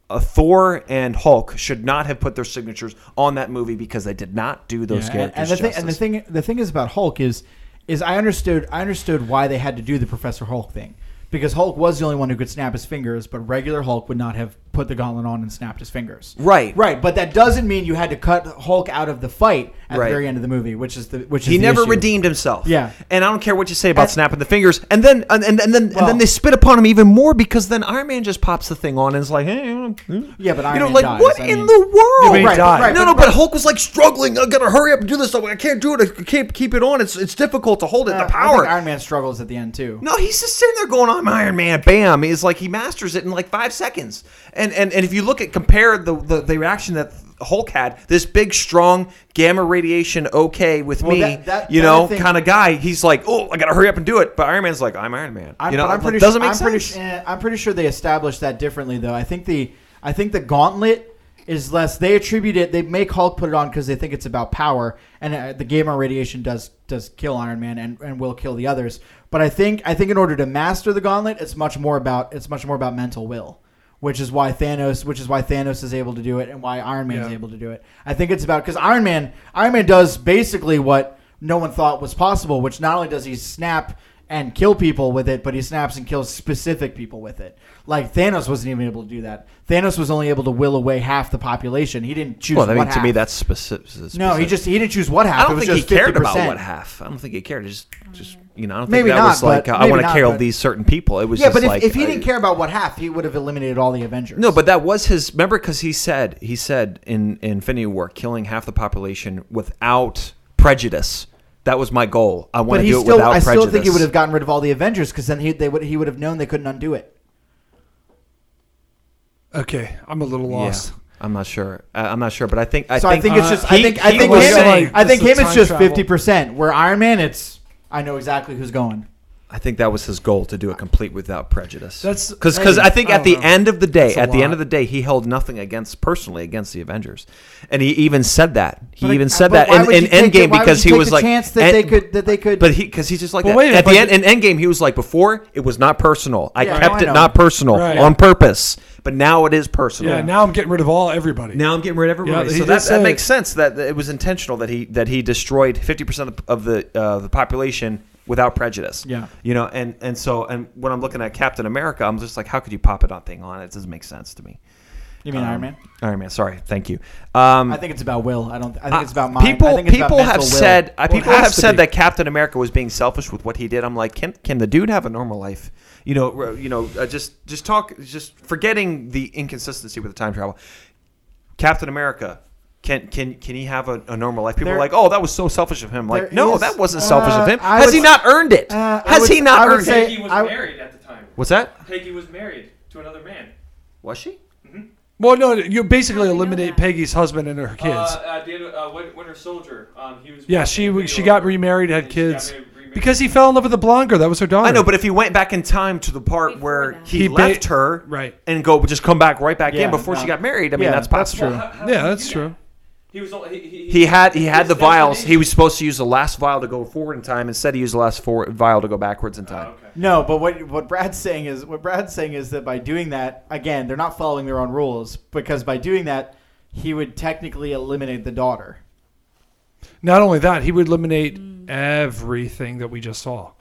Uh, Thor and Hulk should not have put their signatures on that movie because they did not do those Yeah, characters and, and the thing, and the thing, the thing is about Hulk is, is I understood, I understood why they had to do the Professor Hulk thing, because Hulk was the only one who could snap his fingers, but regular Hulk would not have put the gauntlet on and snapped his fingers. Right. Right, but that doesn't mean you had to cut Hulk out of the fight at Right. the very end of the movie, which is the which is He never issue. redeemed himself. Yeah. and I don't care what you say about And- snapping the fingers. And then and, and, and then and then they spit upon him even more because then Iron Man just pops the thing on and is like, hey, uh, Yeah, but Iron you know, Man like dies. what I in mean- the world? Yeah, Right, died. right, no, no, but Hulk was like struggling. I gotta hurry up and do this. I can't do it. I can't keep it on. It's it's difficult to hold it. Uh, the power. Iron Man struggles at the end too. No, he's just sitting there going, "I'm Iron Man." Bam! He's like he masters it in like five seconds. And and, and and if you look at compare the, the the reaction that Hulk had, this big, strong gamma radiation, okay with Well, me, that- that- you that know, kind of guy. He's like, "Oh, I gotta hurry up and do it." But Iron Man's like, "I'm Iron Man." I'm, you know, I'm pretty doesn't sure, make I'm pretty, sense. su- eh, I'm pretty sure they established that differently though. I think the I think the gauntlet is less. They attribute it. They make Hulk put it on because they think it's about power, and uh, the gamma radiation does does kill Iron Man and, and will kill the others. But I think I think in order to master the gauntlet, it's much more about it's much more about mental will. Which is why Thanos, which is why Thanos is able to do it, and why Iron Man is Yeah. able to do it. I think it's about because Iron Man, Iron Man does basically what no one thought was possible. Which not only does he snap and kill people with it, but he snaps and kills specific people with it. Like Thanos wasn't even able to do that. Thanos was only able to will away half the population. He didn't choose. Well, I mean, to me, that's specific. no. He just he didn't choose what half. I don't think he cared 50%. about what half. I don't think he cared. Just, just you know, I don't Maybe think that not, was like uh, I want to kill these certain people. It was Yeah, just but if, like if he uh, didn't care about what half, he would have eliminated all the Avengers. No, but that was his. Remember, because he said he said in, in Infinity War, killing half the population without prejudice. That was my goal. I want to do it still, without I prejudice. still think he would have gotten rid of all the Avengers because then he they would he would have known they couldn't undo it. Okay, I'm a little Yeah, lost. I'm not sure. Uh, I'm not sure, but I think I so think, I think it's uh, just I he- think I he think was him, saying- I think It's a him it's just travel. fifty percent. Where Iron Man, it's I know exactly who's going. I think that was his goal to do it complete without prejudice. That's- because because I think I at the know. end of the day, a at the end of the day, he held nothing against personally against the Avengers, and he even said that. He But I- even said that in, in the- Endgame because he was like chance that and- they could that they could. But he, because he's just like that. minute, At the end, in Endgame, he was like, before it was not personal. I Yeah, kept I it not personal Right. on purpose. But now it is personal. Yeah, now I'm getting rid of all everybody. Now I'm getting rid of everybody. Yeah, so that, that makes sense. That it was intentional that he that he destroyed 50 percent of the uh, the population without prejudice. Yeah. you know, and and so and when I'm looking at Captain America, I'm just like, how could you pop it on thing on? It doesn't make sense to me. you mean Um, Iron Man? Iron Man. Sorry, thank you. Um, I think it's about will. I don't. I think uh, it's about mind. people. I think it's about people have will. said. uh, Well, people have said be. that Captain America was being selfish with what he did. I'm like, can can the dude have a normal life? You know, you know, uh, just just talk, just forgetting the inconsistency with the time travel. Captain America. Can, can can he have a, a normal life? People There- are like, oh, that was so selfish of him. Like, no, is- that wasn't selfish uh, of him. Has would- he not earned it? Uh, Has would- he not earned say- it? Peggy was I- married at the time. What's that? Peggy was married to another man. Was she? Well, no, you basically How do we know eliminate? Peggy's husband and her kids. Uh, at the end of, uh, Winter Soldier, um, he was. yeah, she a w- video she got remarried, had and she got kids remarried. because he fell in love with the blonde girl. That was her daughter. I know, but if he went back in time to the part Before where that. he, He ba- left her, right. and go just come back right back Yeah, in before no. she got married, I mean Yeah, that's that's possible. true. How- how Yeah, that's true. that? He was. He, he, He had he had the vials. He was supposed to use the last vial to go forward in time. Instead, he used the last four, vial to go backwards in Oh, time. Ah, okay. No, but what what Brad's saying is what Brad's saying is that by doing that, again, they're not following their own rules because by doing that, he would technically eliminate the daughter. Not only that, he would eliminate mm. everything that we just saw.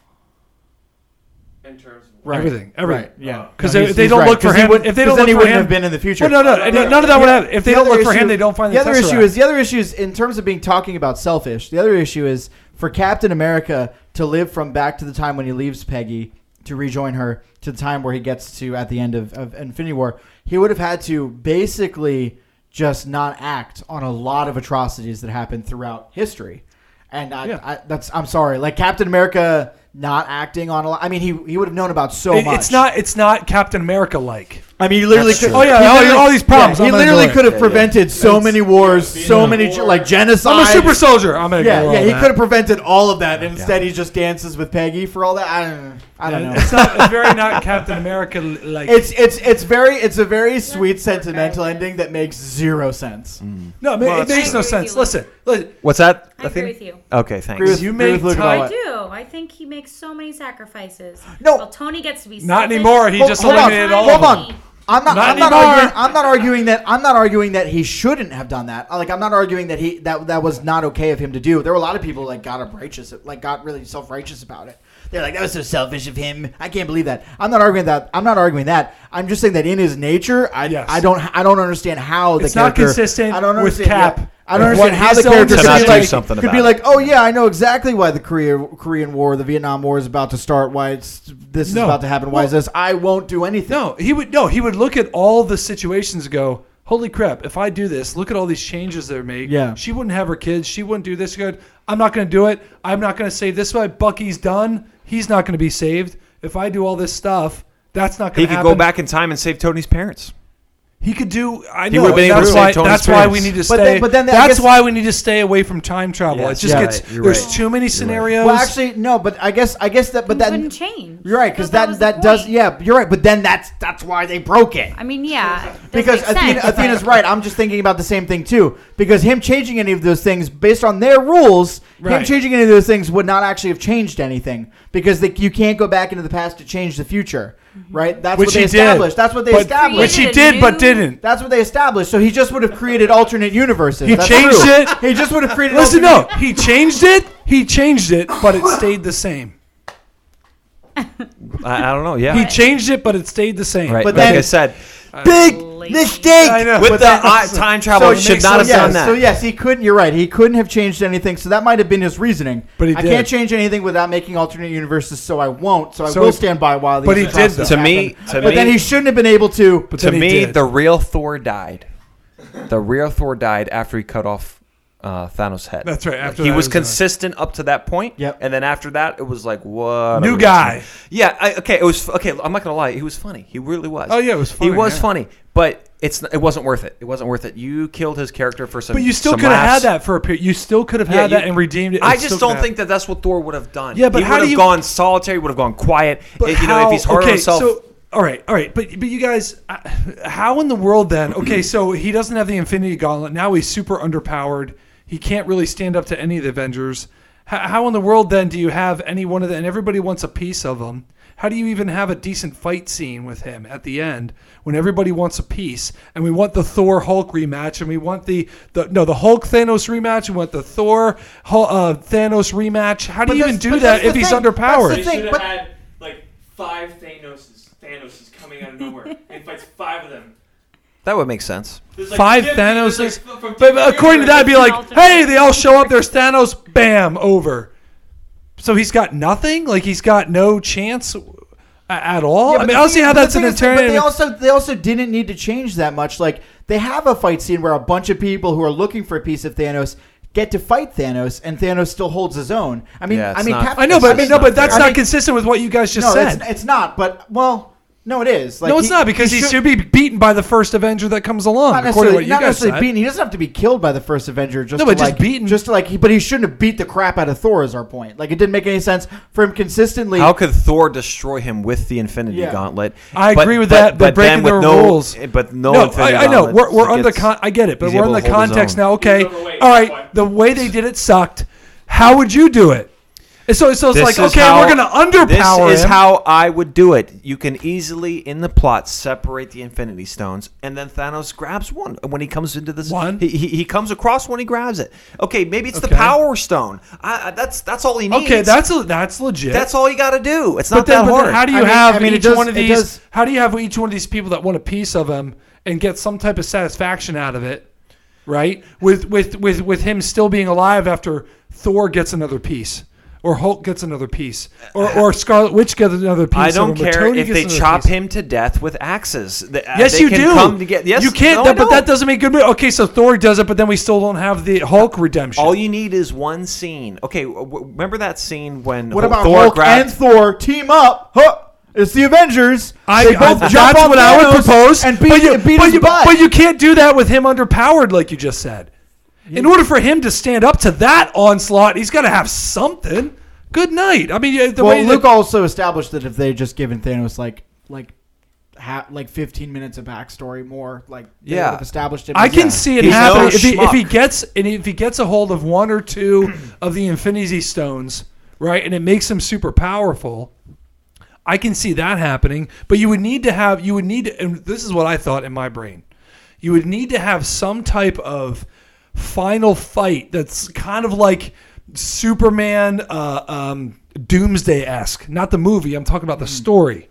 In terms of Right. Everything, everything. Right. Yeah. Uh, 'Cause No, if he's- they don't right, look for him- would- if they don't then look he for wouldn't him- have been in the future. Well, no, no, no, none of that would happen. If they The don't other look for him, issue- they don't find the, the other issue is the other issue is in terms of being talking about selfish. The other issue is for Captain America to live from back to the time when he leaves Peggy to rejoin her to the time where he gets to at the end of, of Infinity War. He would have had to basically just not act on a lot of atrocities that happened throughout history. And I, Yeah. I, that's I'm sorry, like Captain America not acting on a lot. I mean, he he would have known about so It- much. it's not. It's not Captain America like. I mean, he literally That's could. true. Oh, yeah, he all- all these problems, yeah, he literally could have Yeah, yeah. prevented so many wars, Yeah, so many war. like genocide. I'm a super soldier. I'm gonna Yeah, go yeah, he could have prevented all of that. Instead, he just dances with Peggy for all that. I don't, I don't know. It's not. It's very not Captain America like. It's it's it's very it's a very sweet sentimental ending that makes zero sense. Mm. no, it, Well, it makes no sense. Listen, listen. What's that? I agree with you. Okay, thanks. Agree with- You agree make with Luke time- about I it. do. I think he makes so many sacrifices. No. Well, Tony gets to be Not selfish. anymore. He Hold- just hold on, eliminated all. hold of them. on. I'm not. Not I'm not anymore. arguing. I'm not arguing that. I'm not arguing that he shouldn't have done that. Like I'm not arguing that he that that was not okay of him to do. There were a lot of people like got up righteous, like got really self righteous about it. They're like that was so selfish of him. I can't believe that. I'm not arguing that. I'm not arguing that. I'm just saying that in his nature, I Yes. I don't I don't understand how the It's not character. consistent I don't understand Cap. yeah. I don't understand how the character could be like something could be like, oh yeah, I know exactly why the Korea Korean War, the Vietnam War is about to start. Why it's this is about to happen. Why is this? I won't do anything. No, he would no. He would look at all the situations and go, "Holy crap! If I do this, look at all these changes they're made. Yeah. she wouldn't have her kids. She wouldn't do this good. I'm not going to do it. I'm not going to say this way. Bucky's done. He's not going to be saved. If I do all this stuff, that's not going to happen. He could happen. go back in time and save Tony's parents. He could do. I He know. would've been able to that's save why. Tony's That's why we parents. need to But stay. then- but then I that's guess- why we need to stay away from time travel. Yes, it just yeah, gets. right, you're there's right. too many scenarios. Well, actually, no, but I guess I guess that, but that wouldn't change. You're right because But that was that, the does point. yeah you're right. But then that's that's why they broke it. I mean, yeah. it does Because make Athena, sense, Athena's right. I'm just thinking about the same thing too. Because him changing any of those things based on their rules, him Right. changing any of those things would not actually have changed anything because they, you can't go back into the past to change the future, mm-hmm. right? That's Which what they he did. established. That's what they But- established. which he Created a did, but new- didn't. That's what they established. So he just would have created alternate universes. He That's changed true. it. He just would have created. Listen, alternate- no, he changed it. He changed it, but it stayed the same. I, I don't know. Yeah. He changed it, but it stayed the same. right. But like then- I said, uh, Big Lazy. mistake. I know. with But the that- uh, time travel, So should not have yes, done that. So yes, he couldn't. You're right. He couldn't have changed anything. So that might have been his reasoning. But he I did. can't change anything without making alternate universes. So I won't. So I will stand by while these but he did, atrocities though. To me- to but then he shouldn't have been able to. But to me, the real Thor died. The real Thor died after he cut off uh, Thanos' head. That's right, after he that was it was, uh, consistent up to that point. Yep. And then after that, it was like what? New guy. Yeah. I, okay. It was okay. I'm not gonna lie. He was funny. He really was. Oh, yeah, it was funny, He was yeah. funny, but it's it wasn't worth it. It wasn't worth it. You killed his character for some. But you still could have had that for a period. You still could have Yeah, had that and redeemed it. I just don't think that that's what Thor would have done. Yeah, but he how would have you- gone solitary. Would have gone quiet. But you know, if he's hard on okay, himself. so all right, all right, but but you guys, uh, how in the world then? Okay, so he doesn't have the Infinity Gauntlet. Now he's super underpowered. He can't really stand up to any of the Avengers. How, how in the world then do you have any one of them? And everybody wants a piece of him. How do you even have a decent fight scene with him at the end when everybody wants a piece? And we want the Thor Hulk rematch, and we want the, the no the Hulk Thanos rematch, and we want the Thor Hul- uh, Thanos rematch. How do But you even do that if the he's underpowered? That's They the thing, should have but- had like five Thanoses. Thanoses coming out of nowhere. and he fights five of them. That would make sense. Like, five 50 there's, Thanoses. like, f- from but according to that, it'd be like, Alternate. hey, they all show up. There's Thanos. Bam, over. So he's got nothing. Like he's got no chance at all. Yeah, I but mean, I don't see how that's an thing is, But they also they also didn't need to change that much. Like they have a fight scene where a bunch of people who are looking for a piece of Thanos get to fight Thanos, and Thanos still holds his own. I mean, Yeah, I mean, not- Cap- I know, but I mean, no, but that's I not mean, consistent with what you guys just no, said. it's, it's not. But well, no, it is. Like, no, it's he- not because he, should- should be beaten by the first Avenger that comes along. Not necessarily, what you not guys necessarily said. beaten. He doesn't have to be killed by the first Avenger. Just No, to but just like, beaten. Just to like, he, but he shouldn't have beat the crap out of Thor. Is our point? Like, it didn't make any sense for him consistently. How could Thor destroy him with the Infinity Yeah. Gauntlet? I But- agree with but- that. They're But breaking with their no, rules. Eh, but no, no, Infinity I, I know we're, we're he under con- I get it, but we're in the to hold his context now. Okay, He's overweight, all that's right. why. The way they did it sucked. How would you do it? And so, so it's This like is okay, how- we're gonna underpower This is him. how I would do it. You can easily, in the plot, separate the Infinity Stones, and then Thanos grabs one when he comes into this. One? He, he, he comes across when he grabs it. Okay, maybe it's the Okay. Power Stone. I, I, that's that's all he needs. okay, that's that's legit. that's all you got to do. It's But not then, that but hard. then how do you I mean- have I mean, it each does- one of it these? does- How do you have each one of these people that want a piece of him and get some type of satisfaction out of it, right? With with with with him still being alive after Thor gets another piece, or Hulk gets another piece, or or Scarlet Witch gets another piece. I don't or care Tony if they chop piece. him to death with axes. They- uh, Yes, they you can do. Come to get, yes, you can't. no, that, I but that doesn't make good. Okay, so Thor does it, but then we still don't have the Hulk redemption. All you need is one scene. Okay, w- w- remember that scene when what Hul- about Thor Hulk grabbed and Thor team up? Huh! It's the Avengers. I, they I- both jump that's on what I would propose. and beat, but you, beat but his you, butt. but you can't do that with him underpowered, like you just said. In order for him to stand up to that onslaught, he's got to have something. Good night. I mean, the well, way Luke that, also established that if they had just given Thanos like like ha- like 15 minutes of backstory more, like they Yeah. would have established it. I as- can see it He's happening no if, he, if he gets and if he gets a hold of one or two of the Infinity Stones, right, and it makes him super powerful. I can see that happening, but you would need to have you would need to, and this is what I thought in my brain. You would need to have some type of final fight that's kind of like Superman uh, um, Doomsday esque, not the movie. I'm talking about the story,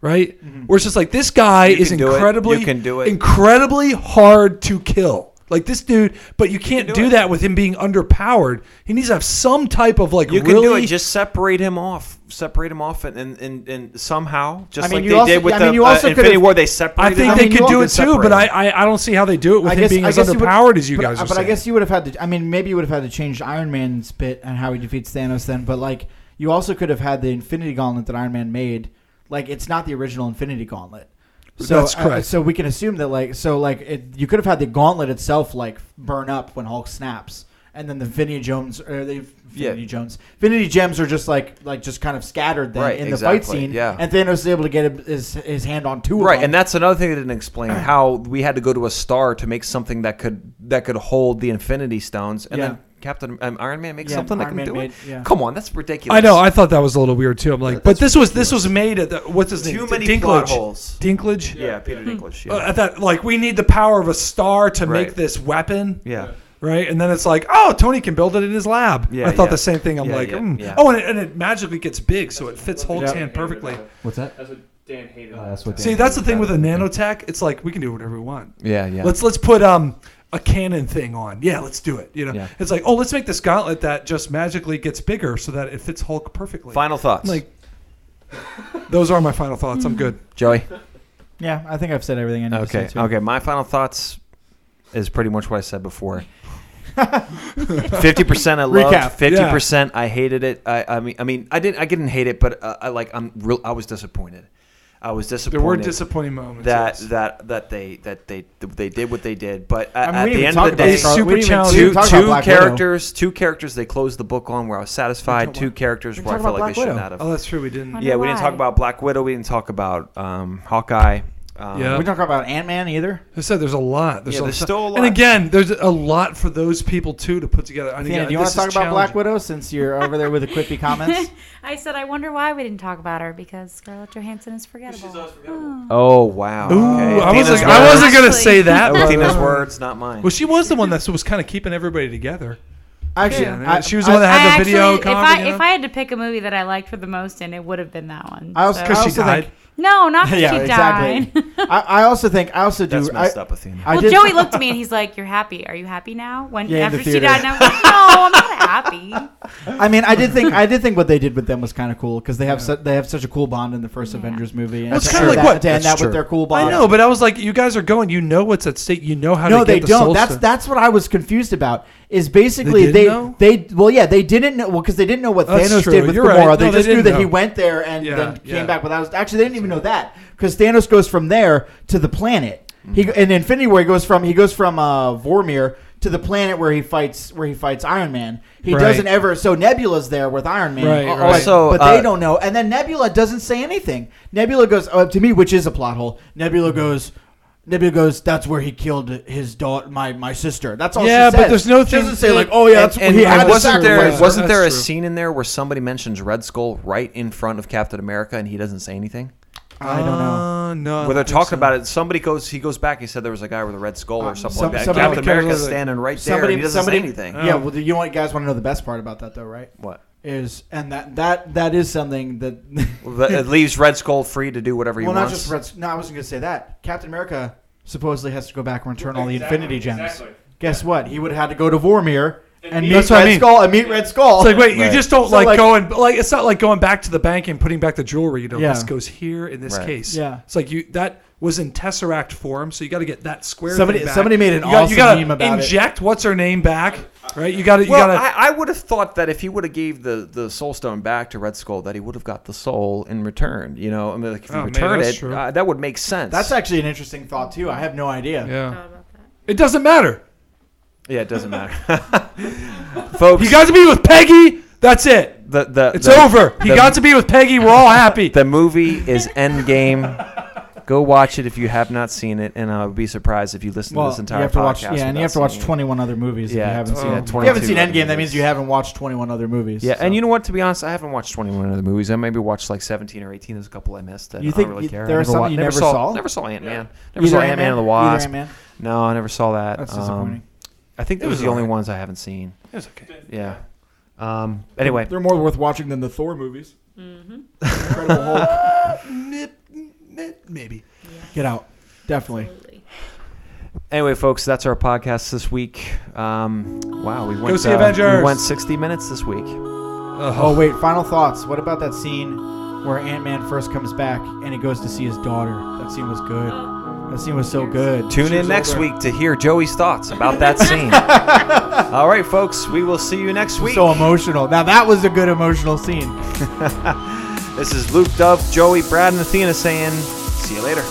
right? Where it's just like this guy You is can do it. incredibly, You can do it. incredibly hard to kill. Like this dude, but you can't do do, that with him being underpowered. He needs to have some type of like You can really do it. Just separate him off. Separate him off, and and, and, and somehow, just I mean, like you they also- did with I mean, the you uh, also Infinity War, they separated. I think him. they mean, could do it too, but I, I I don't see how they do it with him being as you would- underpowered as you but, guys are But saying. I guess you would have had to. I mean, maybe you would have had to change Iron Man's bit and how he defeats Thanos then. But like, you also could have had the Infinity Gauntlet that Iron Man made. Like, it's not the original Infinity Gauntlet. So, That's uh, correct. so we can assume that like, so like, it, you could have had the gauntlet itself like burn up when Hulk snaps, and then the Infinity Gems or the Infinity Yeah. Gems, Infinity Gems are just like like just kind of scattered then Right, in the fight scene. yeah. and Thanos is able to get his his hand on two. of them. Right, them. and that's another thing they didn't explain how we had to go to a star to make something that could that could hold the Infinity Stones, and Yeah. then Captain um, Iron Man makes Yeah, something that Iron can Man do made- it. yeah. Come on, that's ridiculous. I know. I thought that was a little weird too. I'm like, but That's this was this was made at the, what's his name? Too many Dinklage. plot holes. Dinklage. yeah, Peter Dinklage. Yeah, Uh, I thought like we need the power of a star to Right. make this weapon, yeah. right? And then it's like, oh, Tony can build it in his lab. Yeah, I thought yeah. the same thing. I'm Yeah, like, yeah, mm. yeah. oh, and it, and it magically gets big, so it fits Hulk's Yeah. hand perfectly. What's that? That's what Dan hated. Oh, that's what See, that's the thing with a nanotech. It's like we can do whatever we want. Yeah, yeah. Let's let's put um a cannon thing on. Yeah, let's do it. You know, Yeah. it's like oh, let's make this gauntlet that just magically gets bigger so that it fits Hulk perfectly. Final thoughts, Like, those are my final thoughts. I'm good. Joey. yeah, I think I've said everything I need to Okay, say. too. okay. My final thoughts is pretty much what I said before. Fifty percent I loved. Recap. Fifty percent I hated it. I, I mean, I mean, I didn't. I didn't hate it, but uh, I like. I'm real. I was disappointed. I was disappointed. There were disappointing moments. that yes. that that they that they they did what they did. But at, I mean, at the end of the day, Scarlet- Scarlet- super didn't even- challenge- we two didn't talk about two Black Widow. characters, two characters. They closed the book on where I was satisfied. Two characters we where I felt about like they Black shouldn't have. Oh, that's true. We didn't. Wonder yeah, we didn't talk about Black Widow. We didn't talk about um, Hawkeye. Um, Yeah. We don't talk about Ant Man either. I said there's a lot. There's, Yeah, a there's lot. still a lot. And again, there's a lot for those people too to put together. And Athena, again, do you want to talk about Black. Widow since you're over there with the quippy comments? I said, I wonder why we didn't talk about her because Scarlett Johansson is forgettable. always forgettable. Oh wow. Ooh, okay. I was like, I wasn't gonna say that. but- Athena's words, not mine. Well, she was the one that was kind of keeping everybody together. Actually, Yeah, I, she was the one that I had the actually, video. if conference, I if I had to pick a movie that I liked for the most, and it would have been that one. I also- So- because she also died. think- no, not because yeah, she exactly. died. I, I also think I also do. That's messed I, up, Athena. I well, did- Joey looked at me and he's like, "You're happy? Are you happy now?" When Yeah, in the after she died, and I was like, "No, I'm not happy." I mean, I did think I did think what they did with them was kind of cool because they have su- they have such a cool bond in the first Avengers movie. And That's to kinda like that, what- to end that with their cool bond. I know, but I was like, you guys are going. You know what's at stake. You know how no, to they get the don't. Soul That's Stone. that's what I was confused about. Is basically They they didn't they, know? well yeah they didn't know well because they didn't know what That's Thanos true. did with You're Gamora. right. They No, they just knew that he went there and then came back. without. actually they didn't even know that because Thanos goes from there to the planet. He Mm-hmm. in Infinity War he goes from he goes from uh, Vormir to the planet where he fights where he fights Iron Man. He Right. doesn't ever so Nebula's there with Iron Man. Right, right. Also, but they uh, don't know. And then Nebula doesn't say anything. Nebula goes uh, to me, which is a plot hole. Nebula goes. Nebula goes. That's where he killed his daughter, my my sister. That's all. Yeah, she but says. there's no She thing- doesn't say like, oh yeah, that's and, he and had to wasn't there sacrifice her. wasn't there a true. scene in there where somebody mentions Red Skull right in front of Captain America and he doesn't say anything? I don't know. Uh, no, I Where they're don't think talking so. about it, somebody goes. He goes back. He said there was a guy with a red skull or Uh, something some- like that. somebody- Captain America's like- standing right there. Somebody, and he doesn't somebody, say anything. Yeah, well, you know what, guys want to know the best part about that though, right? What? Is and that that that is something that. Well, that- it leaves Red Skull free to do whatever he well, not wants. just Red. No, I wasn't gonna say that. Captain America supposedly has to go back and return all the Exactly, Infinity Gems. exactly. Guess what? He would have had to go to Vormir And and meet- meet That's what I Red mean. Skull and meet Red Skull. It's like wait, you Right. just don't So, like, like- going like it's not like going back to the bank and putting back the jewelry. You know, Yeah. this goes here in this Right. case. Yeah. it's like you that was in tesseract form, so you got to get that square. Somebody- thing back. somebody made an you got, awesome you gotta meme about it. inject what's her name back, right? You got to you well, got to. I, I would have thought that if he would have gave the, the Soul Stone back to Red Skull, that he would have got the soul in return. You know, I mean, like if he Oh, maybe returned that's it, true. uh, that would make sense. That's actually an interesting thought too. I have no idea. Yeah, about that. it doesn't matter. Yeah, it doesn't matter, folks. He got to be with Peggy. That's it. the, the It's the- over. He the- got to be with Peggy. We're all happy. The movie is Endgame. Go watch it if you have not seen it, and I would be surprised if you listen Well, to this entire you have to podcast. watch, yeah, and you have to watch seeing it. 21 other movies. Yeah, if you haven't oh, seen yeah, it. If you haven't seen 22 Endgame, that means you haven't watched 21 other movies. Yeah, so. and you know what? To be honest, I haven't watched 21 other movies. I maybe watched like 17 or 18. There's a couple I missed. That You I think don't really you- care. there I are never some wa- you never never saw. saw? Never saw Ant Man. Never Either saw Ant Man and the Wasp. Ant-Man? No, I never saw that. That's Um, disappointing. I think those are the only alright. ones I haven't seen. It was okay. Yeah. Um. Anyway, They're more worth watching than the Thor movies. Incredible Hulk. Maybe. Get out. Definitely. Absolutely. anyway, folks, that's our podcast this week. Um. Wow, we went. see uh, Avengers. We went 60 minutes this week. Oh wait, final thoughts. What about that scene where Ant Man first comes back and he goes to see his daughter? That scene was good. That scene was so good. Tune in next week to hear Joey's thoughts about that scene. All right, folks, we will see you next week. So emotional. Now that was a good emotional scene. This is Luke Dove, Joey, Brad, and Athena saying, see you later.